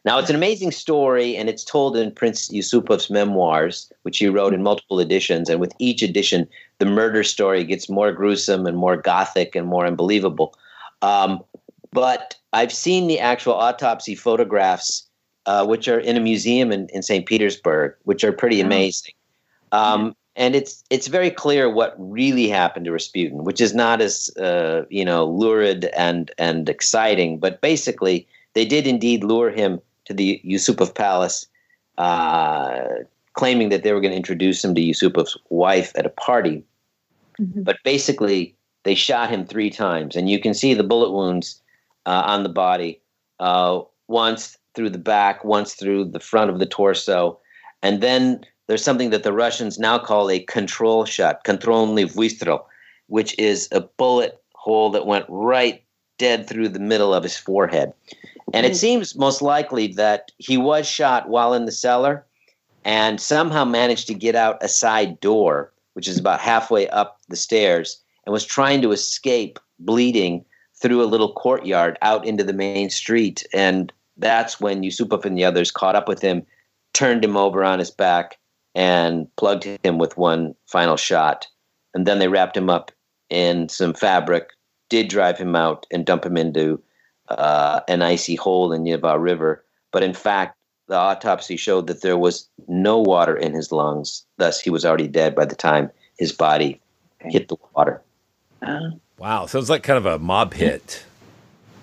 Now, it's an amazing story, and it's told in Prince Yusupov's memoirs, which he wrote in multiple editions. And with each edition, the murder story gets more gruesome and more gothic and more unbelievable. Um, but I've seen the actual autopsy photographs, uh, which are in a museum in, in St. Petersburg, which are pretty amazing. Um, and it's it's very clear what really happened to Rasputin, which is not as uh, you know lurid and and exciting, but basically they did indeed lure him to the Yusupov palace, uh, claiming that they were going to introduce him to Yusupov's wife at a party. Mm-hmm. But basically, they shot him three times, and you can see the bullet wounds uh, on the body. Uh, once through the back, once through the front of the torso, and then there's something that the Russians now call a control shot, kontrolny выстрел. which is a bullet hole that went right dead through the middle of his forehead. And it seems most likely that he was shot while in the cellar and somehow managed to get out a side door, which is about halfway up the stairs, and was trying to escape bleeding through a little courtyard out into the main street. And that's when Yusupov and the others caught up with him, turned him over on his back, and plugged him with one final shot. And then they wrapped him up in some fabric, did drive him out and dump him into uh, an icy hole in Neva River. But in fact, the autopsy showed that there was no water in his lungs. Thus, he was already dead by the time his body hit the water. Wow, sounds like kind of a mob hit.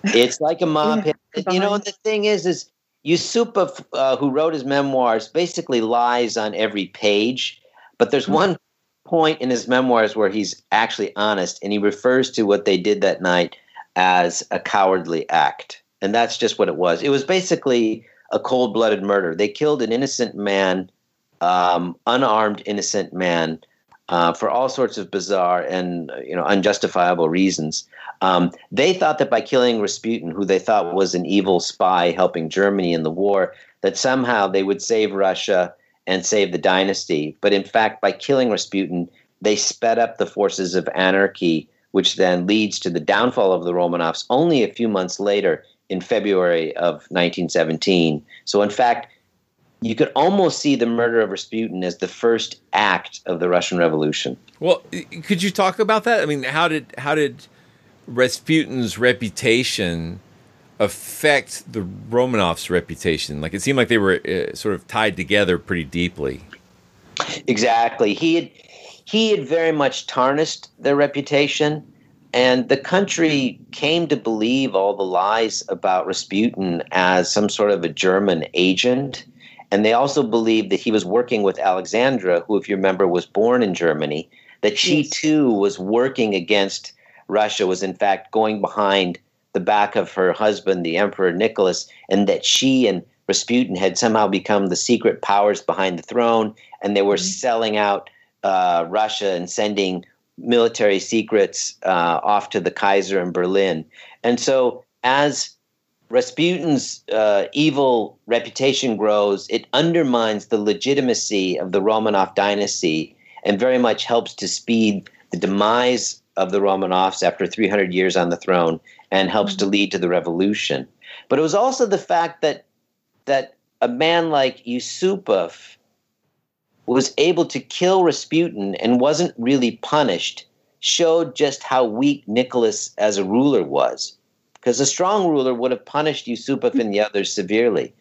It's like a mob hit. You know, the thing is, is Yusupov, uh, who wrote his memoirs, basically lies on every page. But there's one point in his memoirs where he's actually honest, and he refers to what they did that night as a cowardly act. And that's just what it was. It was basically a cold blooded murder. They killed an innocent man, um, unarmed innocent man, uh, for all sorts of bizarre and you know unjustifiable reasons. Um, they thought that by killing Rasputin, who they thought was an evil spy helping Germany in the war, that somehow they would save Russia and save the dynasty. But in fact, by killing Rasputin, they sped up the forces of anarchy, which then leads to the downfall of the Romanovs only a few months later in February of 1917. So, in fact, you could almost see the murder of Rasputin as the first act of the Russian Revolution. Well, could you talk about that? I mean, how did how did Rasputin's reputation affect the Romanovs' reputation? Like it seemed like they were uh, sort of tied together pretty deeply. Exactly. He had he had very much tarnished their reputation, and the country came to believe all the lies about Rasputin as some sort of a German agent. And they also believed that he was working with Alexandra, who, if you remember, was born in Germany, that she too was working against Russia, was in fact going behind the back of her husband, the Emperor Nicholas, and that she and Rasputin had somehow become the secret powers behind the throne, and they were selling out uh, Russia and sending military secrets uh, off to the Kaiser in Berlin. And so, as Rasputin's uh, evil reputation grows, it undermines the legitimacy of the Romanov dynasty and very much helps to speed the demise of the Romanovs after 300 years on the throne and helps to lead to the revolution. But it was also the fact that that a man like Yusupov was able to kill Rasputin and wasn't really punished showed just how weak Nicholas as a ruler was. Because a strong ruler would have punished Yusupov and the others severely,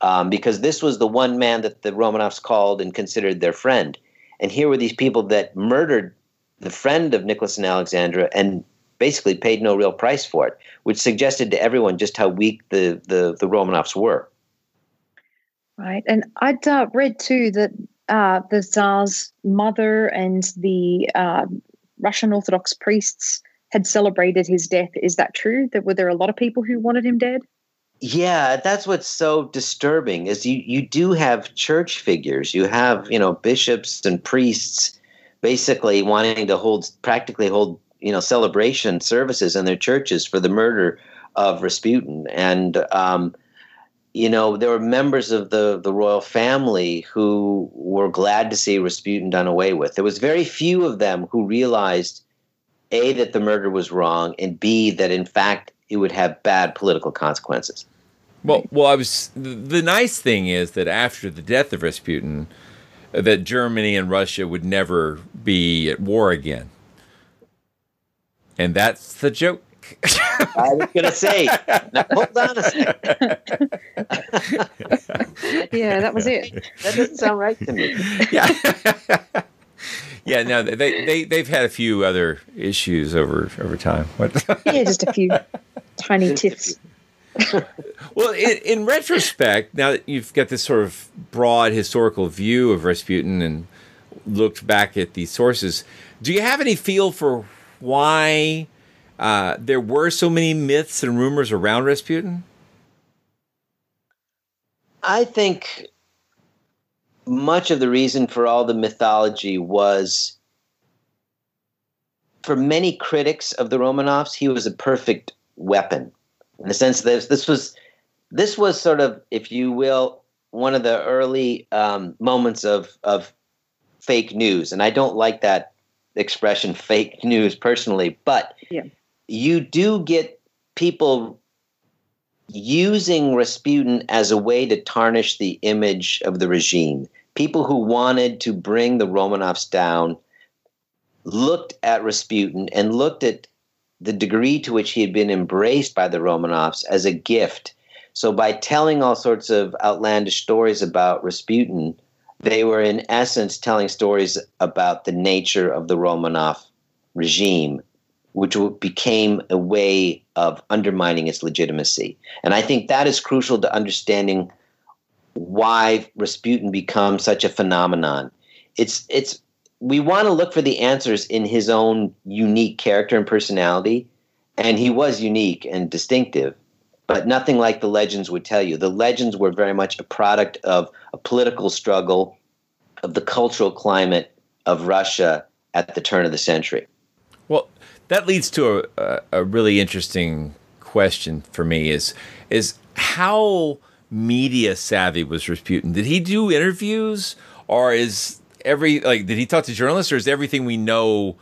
um, because this was the one man that the Romanovs called and considered their friend. And here were these people that murdered the friend of Nicholas and Alexandra and basically paid no real price for it, which suggested to everyone just how weak the, the, the Romanovs were. Right. And I'd uh, read too that uh, the Tsar's mother and the uh, Russian Orthodox priests had celebrated his death. Is that true? That were there a lot of people who wanted him dead? Yeah, that's what's so disturbing is you you do have church figures. You have, you know, bishops and priests basically wanting to hold practically hold, you know, celebration services in their churches for the murder of Rasputin. And um, you know, there were members of the the royal family who were glad to see Rasputin done away with. There was very few of them who realized a that the murder was wrong and b that in fact it would have bad political consequences. Well, well, I was the nice thing is that after the death of Rasputin, uh, that Germany and Russia would never be at war again, and that's the joke. I was gonna say, now, hold on a second. yeah, that was it. That doesn't sound right to me. Yeah. yeah, no, they they they've had a few other issues over over time. What? yeah, just a few tiny tips. well, in, in, retrospect, now that you've got this sort of broad historical view of Rasputin and looked back at these sources, do you have any feel for why uh, there were so many myths and rumors around Rasputin? I think much of the reason for all the mythology was for many critics of the Romanovs, he was a perfect weapon in the sense that this was this was sort of, if you will, one of the early um, moments of of fake news, and I don't like that expression fake news personally, but yeah. you do get people using Rasputin as a way to tarnish the image of the regime. People who wanted to bring the Romanovs down looked at Rasputin and looked at the degree to which he had been embraced by the Romanovs as a gift. So by telling all sorts of outlandish stories about Rasputin, they were in essence telling stories about the nature of the Romanov regime, which became a way of undermining its legitimacy. And I think that is crucial to understanding why Rasputin becomes such a phenomenon. It's it's we want to look for the answers in his own unique character and personality, and he was unique and distinctive, but nothing like the legends would tell you. The legends were very much a product of a political struggle, of the cultural climate of Russia at the turn of the century. That leads to a, a really interesting question for me is is how media savvy was Rasputin? Did he do interviews or is every like did he talk to journalists or is everything we know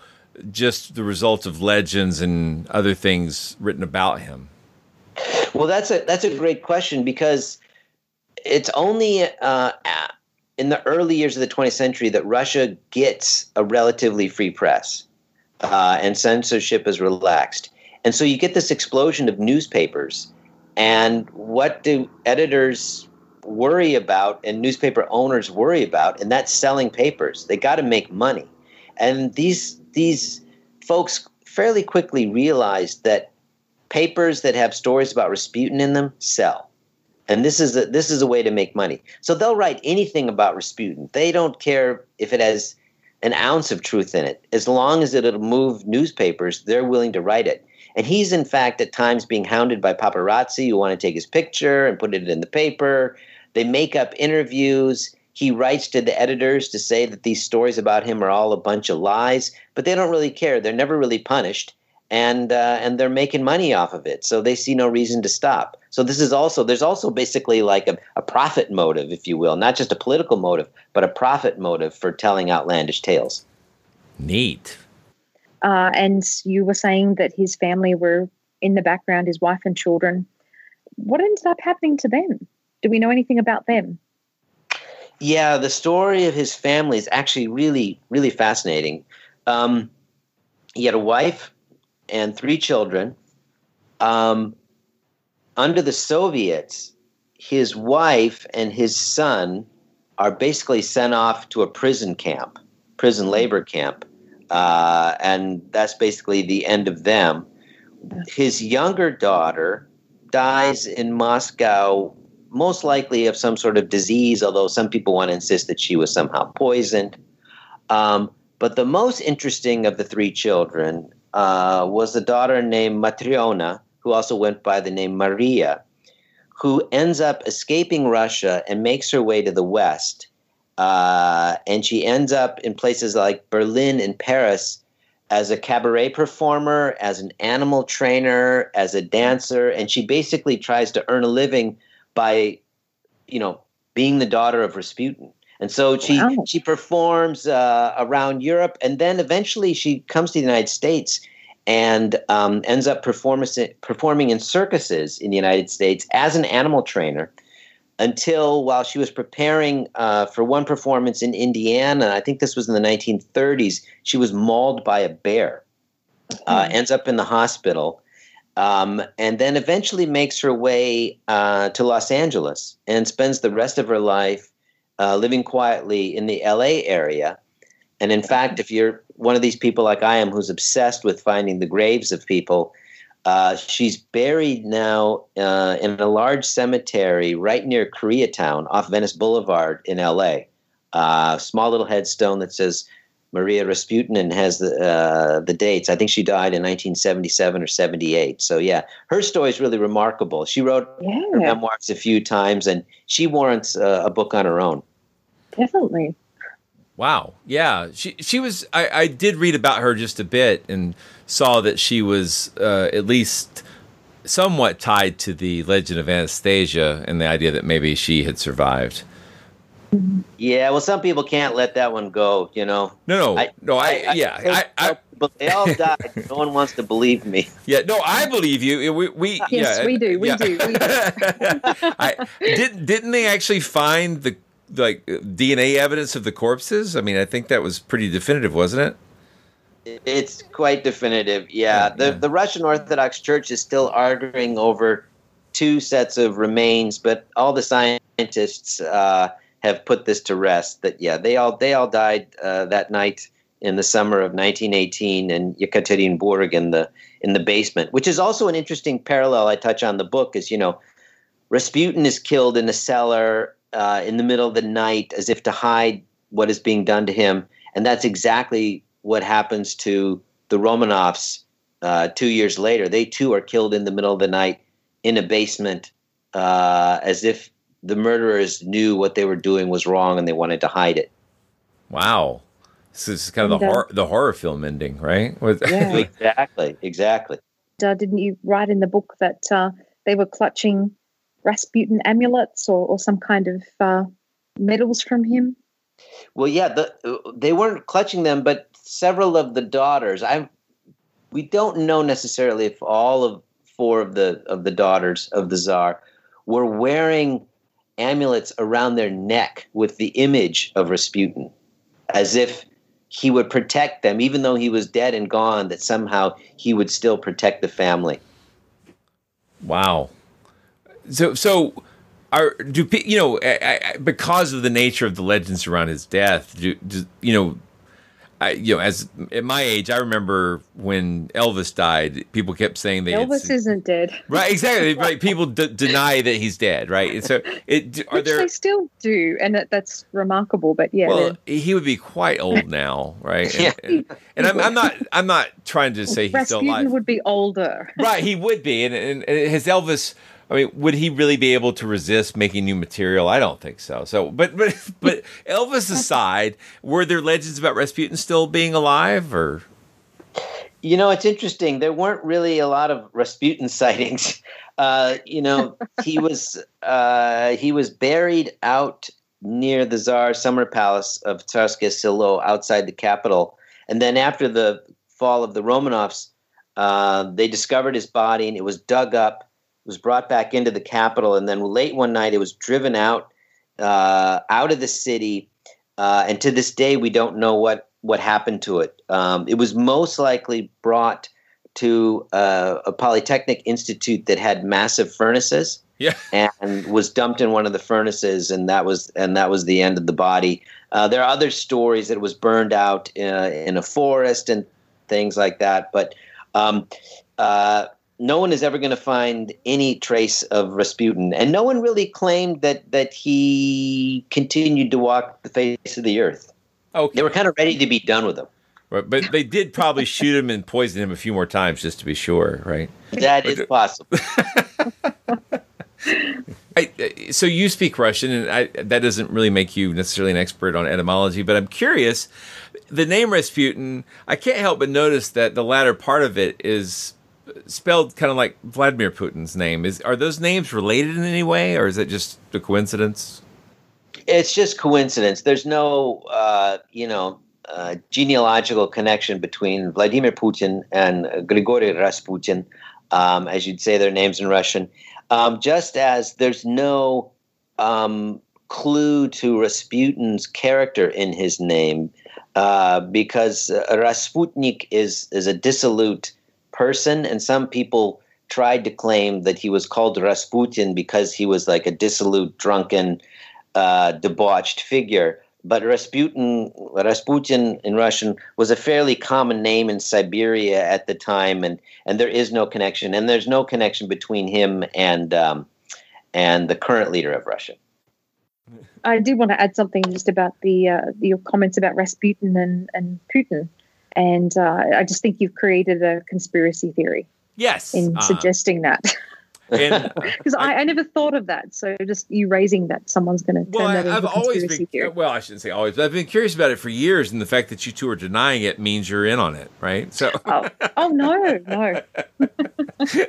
just the result of legends and other things written about him? Well, that's a that's a great question because it's only uh, in the early years of the 20th century that Russia gets a relatively free press uh, and censorship is relaxed. And so you get this explosion of newspapers. And what do editors worry about and newspaper owners worry about? And that's selling papers. They got to make money. And these these folks fairly quickly realized that papers that have stories about Rasputin in them sell. And this is a, this is a way to make money. So they'll write anything about Rasputin. They don't care if it has an ounce of truth in it. As long as it'll move newspapers, they're willing to write it. And he's in fact at times being hounded by paparazzi who want to take his picture and put it in the paper. They make up interviews. He writes to the editors to say that these stories about him are all a bunch of lies, but they don't really care. They're never really punished and uh, and they're making money off of it. So they see no reason to stop. So this is also there's also basically like a, a profit motive, if you will, not just a political motive, but a profit motive for telling outlandish tales. Neat. Uh, and you were saying that his family were in the background, his wife and children. What ended up happening to them? Do we know anything about them? Yeah, the story of his family is actually really, really fascinating. Um, he had a wife and three children. Um, under the Soviets, his wife and his son are basically sent off to a prison camp, prison labor camp, uh, and that's basically the end of them. His younger daughter dies in Moscow, most likely of some sort of disease, although some people want to insist that she was somehow poisoned. Um, but the most interesting of the three children uh, was a daughter named Matriona, who also went by the name Maria, who ends up escaping Russia and makes her way to the West. Uh, and she ends up in places like Berlin and Paris as a cabaret performer, as an animal trainer, as a dancer, and she basically tries to earn a living by, you know, being the daughter of Rasputin. And so she wow. she performs uh, around Europe, and then eventually she comes to the United States and um, ends up performing in circuses in the United States as an animal trainer. Until while she was preparing uh, for one performance in Indiana, I think this was in the 1930s, she was mauled by a bear. Uh, ends up in the hospital, um, and then eventually makes her way uh, to Los Angeles and spends the rest of her life uh, living quietly in the LA area. And in fact, if you're one of these people like I am who's obsessed with finding the graves of people, uh, she's buried now uh, in a large cemetery right near Koreatown off Venice Boulevard in LA. Uh, small little headstone that says Maria Rasputin and has the uh, the dates. I think she died in 1977 or 78. So yeah, her story is really remarkable. She wrote yeah. her memoirs a few times, and she warrants uh, a book on her own. Definitely. Wow. Yeah. She she was. I, I did read about her just a bit and saw that she was uh, at least somewhat tied to the legend of Anastasia and the idea that maybe she had survived. Yeah, well, some people can't let that one go. You know. No, no, no. I, yeah, I, I, but they all died. no one wants to believe me. Yeah, no, I believe you. We, we Yes, yeah, we do. We yeah. do. We do. I, didn't didn't they actually find the like DNA evidence of the corpses? I mean, I think that was pretty definitive, wasn't it? It's quite definitive. Yeah, the the Russian Orthodox Church is still arguing over two sets of remains, but all the scientists uh, have put this to rest. That yeah, they all they all died uh, that night in the summer of 1918 in Yekaterinburg in the in the basement, which is also an interesting parallel I touch on the book. Is you know, Rasputin is killed in a cellar uh, in the middle of the night as if to hide what is being done to him, and that's exactly what happens to the Romanovs uh, two years later. They too are killed in the middle of the night in a basement, uh, as if the murderers knew what they were doing was wrong and they wanted to hide it. Wow. This is kind of the And, horror, the horror film ending, right? With- Yeah. exactly, exactly. uh, didn't you write in the book that uh, they were clutching Rasputin amulets or, or some kind of uh, medals from him? Well, yeah, the, they weren't clutching them, but several of the daughters. I we don't know necessarily if all of four of the of the daughters of the czar were wearing amulets around their neck with the image of Rasputin, as if he would protect them, even though he was dead and gone. That somehow he would still protect the family. Wow. So so are do you know I, I, because of the nature of the legends around his death? Do, do you know? I, you know, as at my age, I remember when Elvis died. People kept saying that Elvis seen- isn't dead. right, exactly. Right, people d- deny that he's dead. Right, and so it are Which there. they still do, and that, that's remarkable. But yeah, Well, he would be quite old now, right? And, and, and I'm, I'm not. I'm not trying to say he's still Rasputin alive. would be older. right, he would be. And, and, and his Elvis. I mean, would he really be able to resist making new material? I don't think so. So, but but but Elvis aside, were there legends about Rasputin still being alive, or You know, it's interesting. There weren't really a lot of Rasputin sightings. Uh, you know, he was uh, he was buried out near the Tsar summer palace of Tsarskoye Selo outside the capital. And then after the fall of the Romanovs, uh, they discovered his body and it was dug up, was brought back into the capital, and then late one night it was driven out uh, out of the city. Uh, and to this day, we don't know what what happened to it. Um, it was most likely brought to uh, a polytechnic institute that had massive furnaces yeah, and was dumped in one of the furnaces, and that was and that was the end of the body. Uh, there are other stories that it was burned out uh, in a forest and things like that, but um, uh, no one is ever going to find any trace of Rasputin, and no one really claimed that that he continued to walk the face of the earth. Okay. They were kind of ready to be done with him. Right, but they did probably shoot him and poison him a few more times just to be sure, right? That is possible. I, I- so you speak Russian, and I, that doesn't really make you necessarily an expert on etymology. But I'm curious. The name Rasputin, I can't help but notice that the latter part of it is spelled kind of like Vladimir Putin's name. Is are those names related in any way, or is it just a coincidence? it's just coincidence. There's no, uh, you know, uh, genealogical connection between Vladimir Putin and Grigory Rasputin, um, as you'd say their names in Russian. Um, just as there's no um, clue to Rasputin's character in his name, uh, because Rasputnik is is a dissolute person, and some people tried to claim that he was called Rasputin because he was like a dissolute, drunken, uh, debauched figure. But Rasputin, Rasputin in Russian was a fairly common name in Siberia at the time, and and there is no connection, and there's no connection between him and um, and the current leader of Russia. I did want to add something just about the uh, your comments about Rasputin and, and Putin, and uh, I just think you've created a conspiracy theory Yes, in uh, suggesting that. Because I, I never thought of that. So just you raising that, someone's going to turn well, I, that into I've always been theory. well. I shouldn't say always, but I've been curious about it for years, and the fact that you two are denying it means you're in on it, right? So, oh, oh no, no.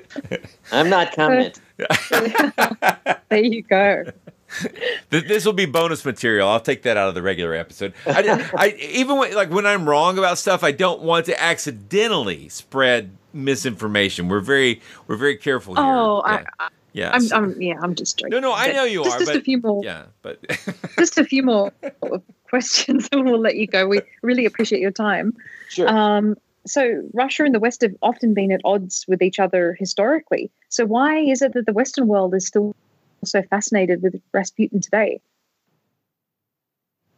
I'm not commenting. there you go. Th- this will be bonus material. I'll take that out of the regular episode. I, I even when, like when I'm wrong about stuff, I don't want to accidentally spread misinformation. We're very we're very careful here. Oh, yeah. I, I, yeah, I'm, so- I'm, yeah, I'm just joking. no, no, I know you just, are, Just but a few more. yeah, but just a few more questions, and we'll let you go. We really appreciate your time. Sure. Um, so Russia and the West have often been at odds with each other historically. So why is it that the Western world is still so fascinated with Rasputin today?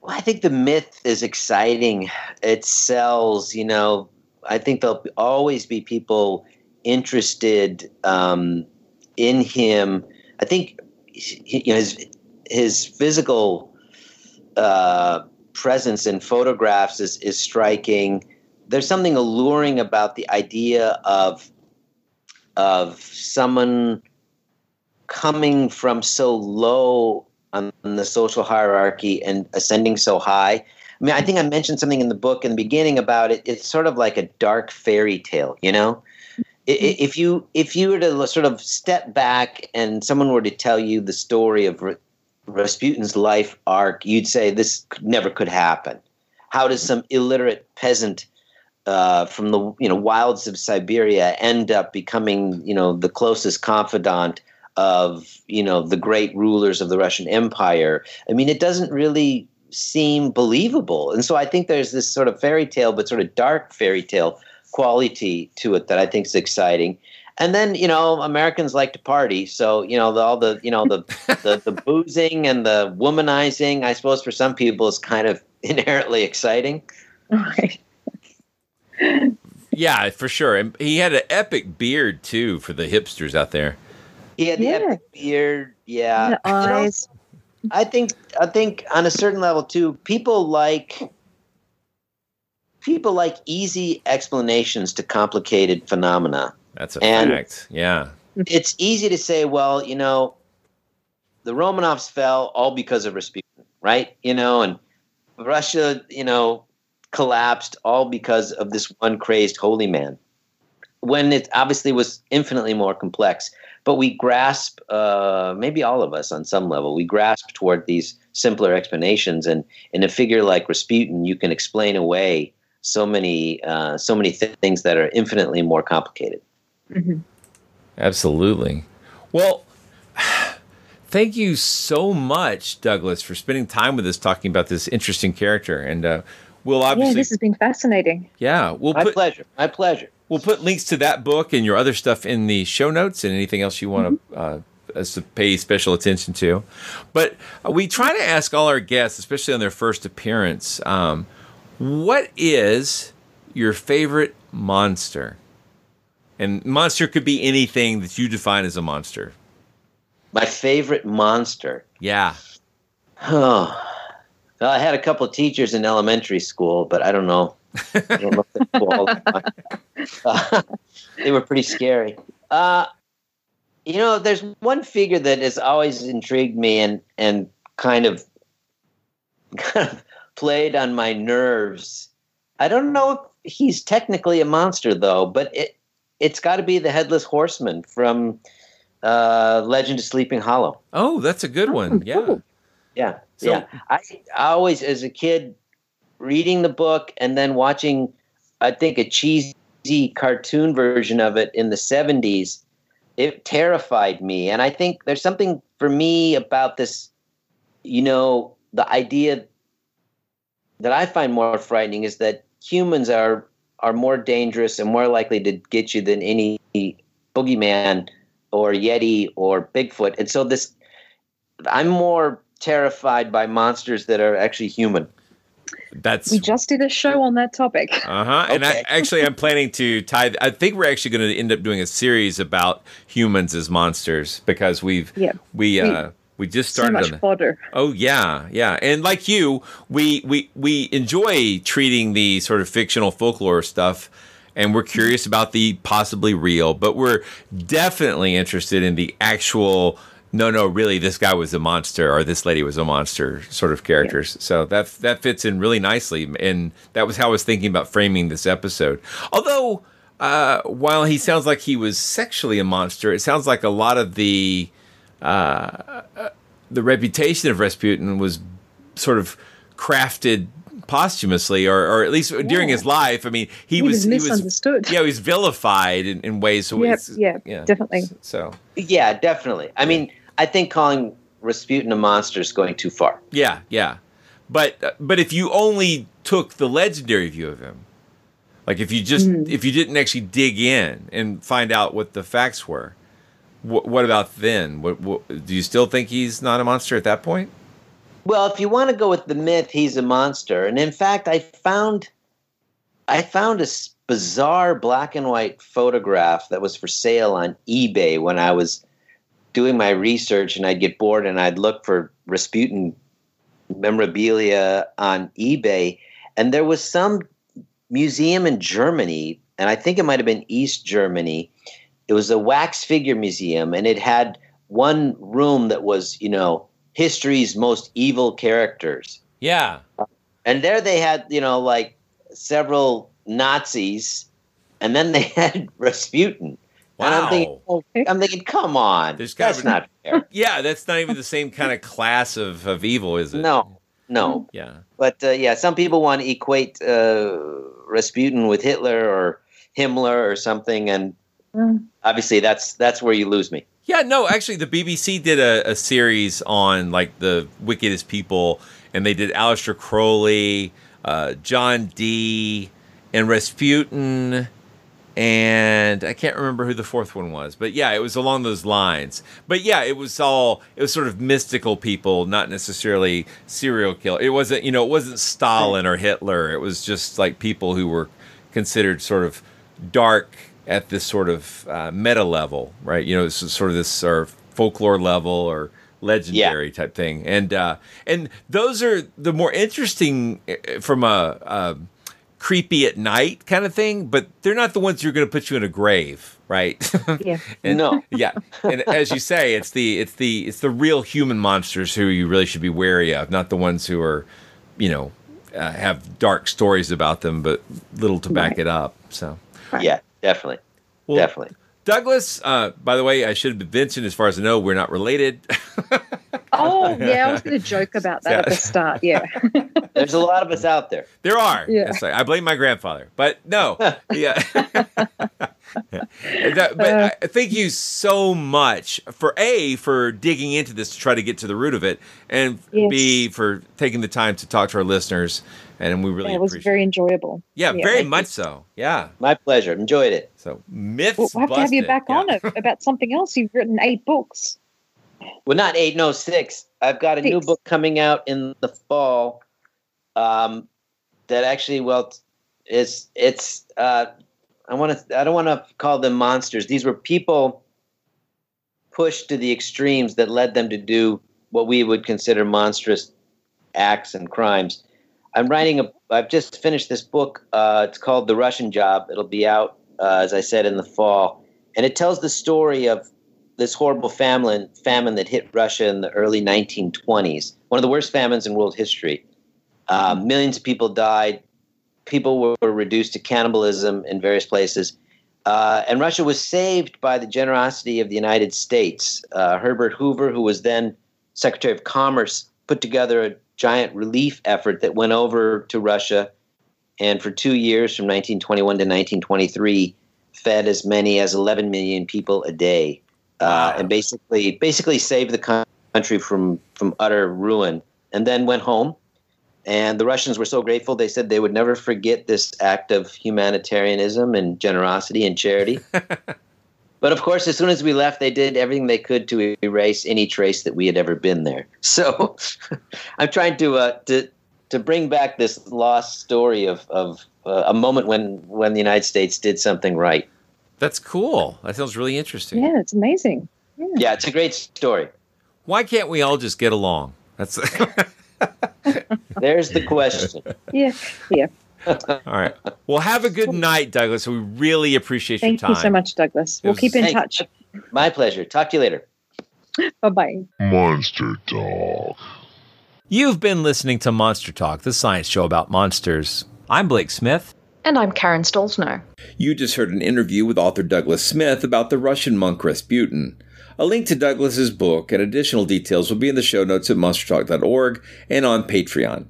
Well, I think the myth is exciting. It sells, you know. I think there'll always be people interested um, in him. I think you know, his his physical uh, presence in photographs is is striking. There's something alluring about the idea of of someone coming from so low on the social hierarchy and ascending so high. I mean, I think I mentioned something in the book in the beginning about it. It's sort of like a dark fairy tale, you know. If you if you were to sort of step back and someone were to tell you the story of Rasputin's life arc, you'd say this never could happen. How does some illiterate peasant uh, from the you know wilds of Siberia end up becoming you know the closest confidant of you know the great rulers of the Russian Empire. I mean, it doesn't really seem believable, and so I think there's this sort of fairy tale, but sort of dark fairy tale quality to it that I think is exciting. And then you know Americans like to party, so you know the, all the you know the, the the boozing and the womanizing. I suppose for some people is kind of inherently exciting. Right. yeah, for sure. And he had an epic beard too for the hipsters out there. He had the Yeah. epic beard. Yeah. The And eyes. also, I think I think on a certain level too, people like people like easy explanations to complicated phenomena. That's a And- fact. Yeah. It's easy to say, well, you know, the Romanovs fell all because of Rasputin, right? You know, and Russia, you know, collapsed all because of this one crazed holy man. When it obviously was infinitely more complex, but we grasp, uh, maybe all of us on some level, we grasp toward these simpler explanations. And in a figure like Rasputin, you can explain away so many, uh, so many th- things that are infinitely more complicated. Mhm. Absolutely. Well, thank you so much, Douglas, for spending time with us talking about this interesting character. And uh, we'll obviously. Yeah, this has been fascinating. yeah, we'll My put pleasure. My pleasure. We'll put links to that book and your other stuff in the show notes and anything else you want to. Uh, us to pay special attention to, but uh, we try to ask all our guests, especially on their first appearance, um, what is your favorite monster? And monster could be anything that you define as a monster. My favorite monster. Yeah. Oh, well, I had a couple of teachers in elementary school, but I don't know. I don't know if they're. Uh, they were pretty scary. Uh, you know, there's one figure that has always intrigued me and and kind of kind of played on my nerves. I don't know if he's technically a monster though, but it it's got to be the headless horseman from uh, Legend of Sleeping Hollow. Oh, that's a good one. Yeah. Yeah, So- yeah. I, I always, as a kid, reading the book and then watching, I think a cheesy cartoon version of it in the '70s, it terrified me. And I think there's something for me about this. You know, the idea that I find more frightening is that humans are are more dangerous and more likely to get you than any boogeyman or yeti or bigfoot and so this i'm more terrified by monsters that are actually human That's We just did a show on that topic. Uh huh. And I, actually, I'm planning to tie. I think we're actually going to end up doing a series about humans as monsters because we've Yeah. we We- uh we just So started much fodder. Oh yeah, yeah. And like you, we we we enjoy treating the sort of fictional folklore stuff and we're curious about the possibly real, but we're definitely interested in the actual. No, no, really, this guy was a monster, or this lady was a monster, sort of characters. So that that fits in really nicely, and that was how I was thinking about framing this episode. Although, uh, while he sounds like he was sexually a monster, it sounds like a lot of the uh, the reputation of Rasputin was sort of crafted posthumously, or, or at least during his life. I mean, he, He was, was he misunderstood. was yeah, he was vilified in, in ways. So Yep, it's- yeah, definitely. So Yeah, definitely. I mean, I think calling Rasputin a monster is going too far. yeah, yeah, but but if you only took the legendary view of him, like if you just Hmm. if you didn't actually dig in and find out what the facts were, wh- what about then? What, what do you still think he's not a monster at that point? Well, if you want to go with the myth, he's a monster. And in fact, I found I found a bizarre black and white photograph that was for sale on eBay when I was doing my research and I'd get bored and I'd look for Rasputin memorabilia on eBay and there was some museum in Germany and I think it might have been East Germany. It was a wax figure museum and it had one room that was, you know, history's most evil characters. Yeah. And there they had, you know, like several Nazis, and then they had Rasputin. And I'm thinking, oh, I'm thinking, come on, There's that's gotta not fair. Yeah, that's not even the same kind of class of, of evil, is it? No, no. Yeah. But uh, yeah, some people want to equate uh, Rasputin with Hitler or Himmler or something, and obviously that's that's where you lose me. Yeah, no, actually, the BBC did a, a series on like the wickedest people, and they did Aleister Crowley, uh, John Dee, and Rasputin, and I can't remember who the fourth one was, but yeah, it was along those lines. But yeah, it was all it was sort of mystical people, not necessarily serial killer. It wasn't, you know, it wasn't Stalin or Hitler. It was just like people who were considered sort of dark at this sort of uh, meta level, right? You know, this is sort of this sort of folklore level or legendary type thing, and uh, and those are the more interesting uh, from a, a creepy at night kind of thing, but they're not the ones you're going to put you in a grave, right? Yeah. And- No. yeah, and as you say, it's the it's the it's the real human monsters who you really should be wary of, not the ones who are, you know, uh, have dark stories about them, but little to back Right. it up. So Yeah, definitely, Well, definitely. Douglas, uh, by the way, I should have been mentioned, as far as I know, we're not related. Oh, yeah, I was going to joke about that at the start. Yeah. There's a lot of us out there. There are. Yeah. Yes, I I blame my grandfather, but no. yeah. That- but Uh. I, thank you so much for a for digging into this to try to get to the root of it, and Yes. b for taking the time to talk to our listeners, and we really Yeah, it was appreciate. very enjoyable. yeah, very much you. so. Yeah. My pleasure. Enjoyed it. So myths. We'll have to have you back Yeah. on it about something else. You've written eight books. Well, not eight, no six. I've got a new book coming out in the fall. Um, that actually, well, it's it's. Uh, I want to. I don't want to call them monsters. These were people pushed to the extremes that led them to do what we would consider monstrous acts and crimes. I'm writing a. I've just finished this book. Uh, it's called The Russian Job. It'll be out, uh, as I said, in the fall, and it tells the story of this horrible famine famine that hit Russia in the early 1920s. One of the worst famines in world history. Uh, millions of people died. People were, were reduced to cannibalism in various places. Uh, and Russia was saved by the generosity of the United States. Uh, Herbert Hoover, who was then Secretary of Commerce, put together a giant relief effort that went over to Russia and for two years, from 1921 to 1923, fed as many as 11 million people a day, uh, and basically basically saved the country from from utter ruin. And then went home. And the Russians were so grateful; they said they would never forget this act of humanitarianism and generosity and charity. but of course, as soon as we left, they did everything they could to erase any trace that we had ever been there. So I'm trying to uh, to to bring back this lost story of of uh, a moment when when the United States did something right. That's cool. That sounds really interesting. Yeah, it's amazing. Yeah, it's a great story. Why can't we all just get along? That's There's the question. Yeah, yeah. All right. Well, have a good night, Douglas. We really appreciate Thank your time. Thank you so much, Douglas. We'll was- keep in Hey, touch. My pleasure. Talk to you later. Bye bye. Monster Talk. You've been listening to Monster Talk, the science show about monsters. I'm Blake Smith. And I'm Karen Stollznow. You just heard an interview with author Douglas Smith about the Russian monk Rasputin. A link to Douglas's book and additional details will be in the show notes at monstertalk.org and on Patreon.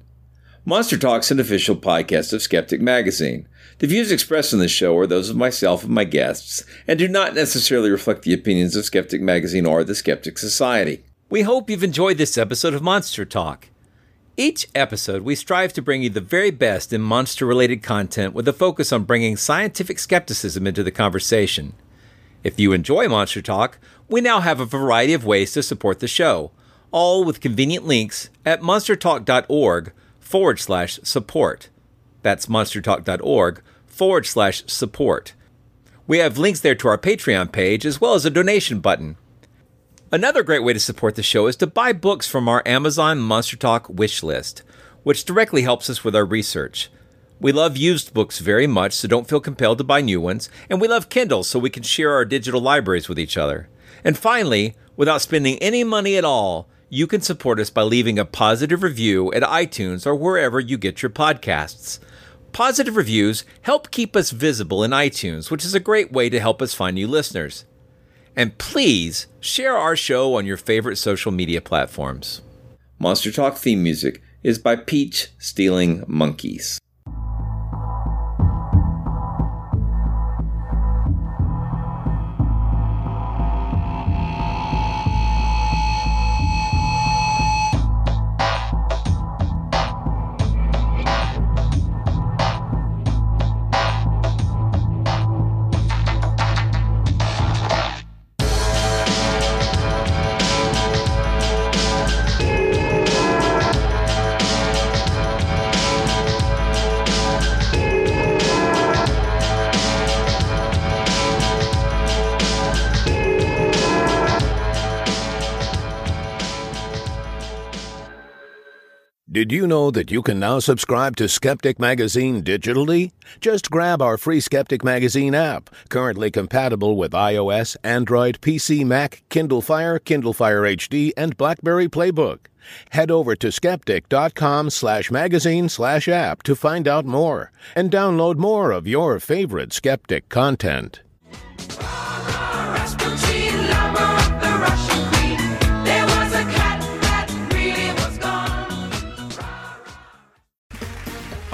Monster Talk's an official podcast of Skeptic Magazine. The views expressed in this show are those of myself and my guests, and do not necessarily reflect the opinions of Skeptic Magazine or the Skeptic Society. We hope you've enjoyed this episode of Monster Talk. Each episode, we strive to bring you the very best in monster related content with a focus on bringing scientific skepticism into the conversation. If you enjoy Monster Talk, we now have a variety of ways to support the show, all with convenient links at monstertalk.org forward slash support. That's monstertalk.org forward slash support. We have links there to our Patreon page as well as a donation button. Another great way to support the show is to buy books from our Amazon Monster Talk wish list, which directly helps us with our research. We love used books very much, so don't feel compelled to buy new ones, and we love Kindle so we can share our digital libraries with each other. And finally, without spending any money at all, you can support us by leaving a positive review at iTunes or wherever you get your podcasts. Positive reviews help keep us visible in iTunes, which is a great way to help us find new listeners. And please share our show on your favorite social media platforms. Monster Talk theme music is by Peach Stealing Monkeys. Did you know that you can now subscribe to Skeptic Magazine digitally? Just grab our free Skeptic Magazine app, currently compatible with iOS, Android, PC, Mac, Kindle Fire, Kindle Fire HD, and BlackBerry Playbook. Head over to skeptic.com slash magazine slash app to find out more and download more of your favorite skeptic content.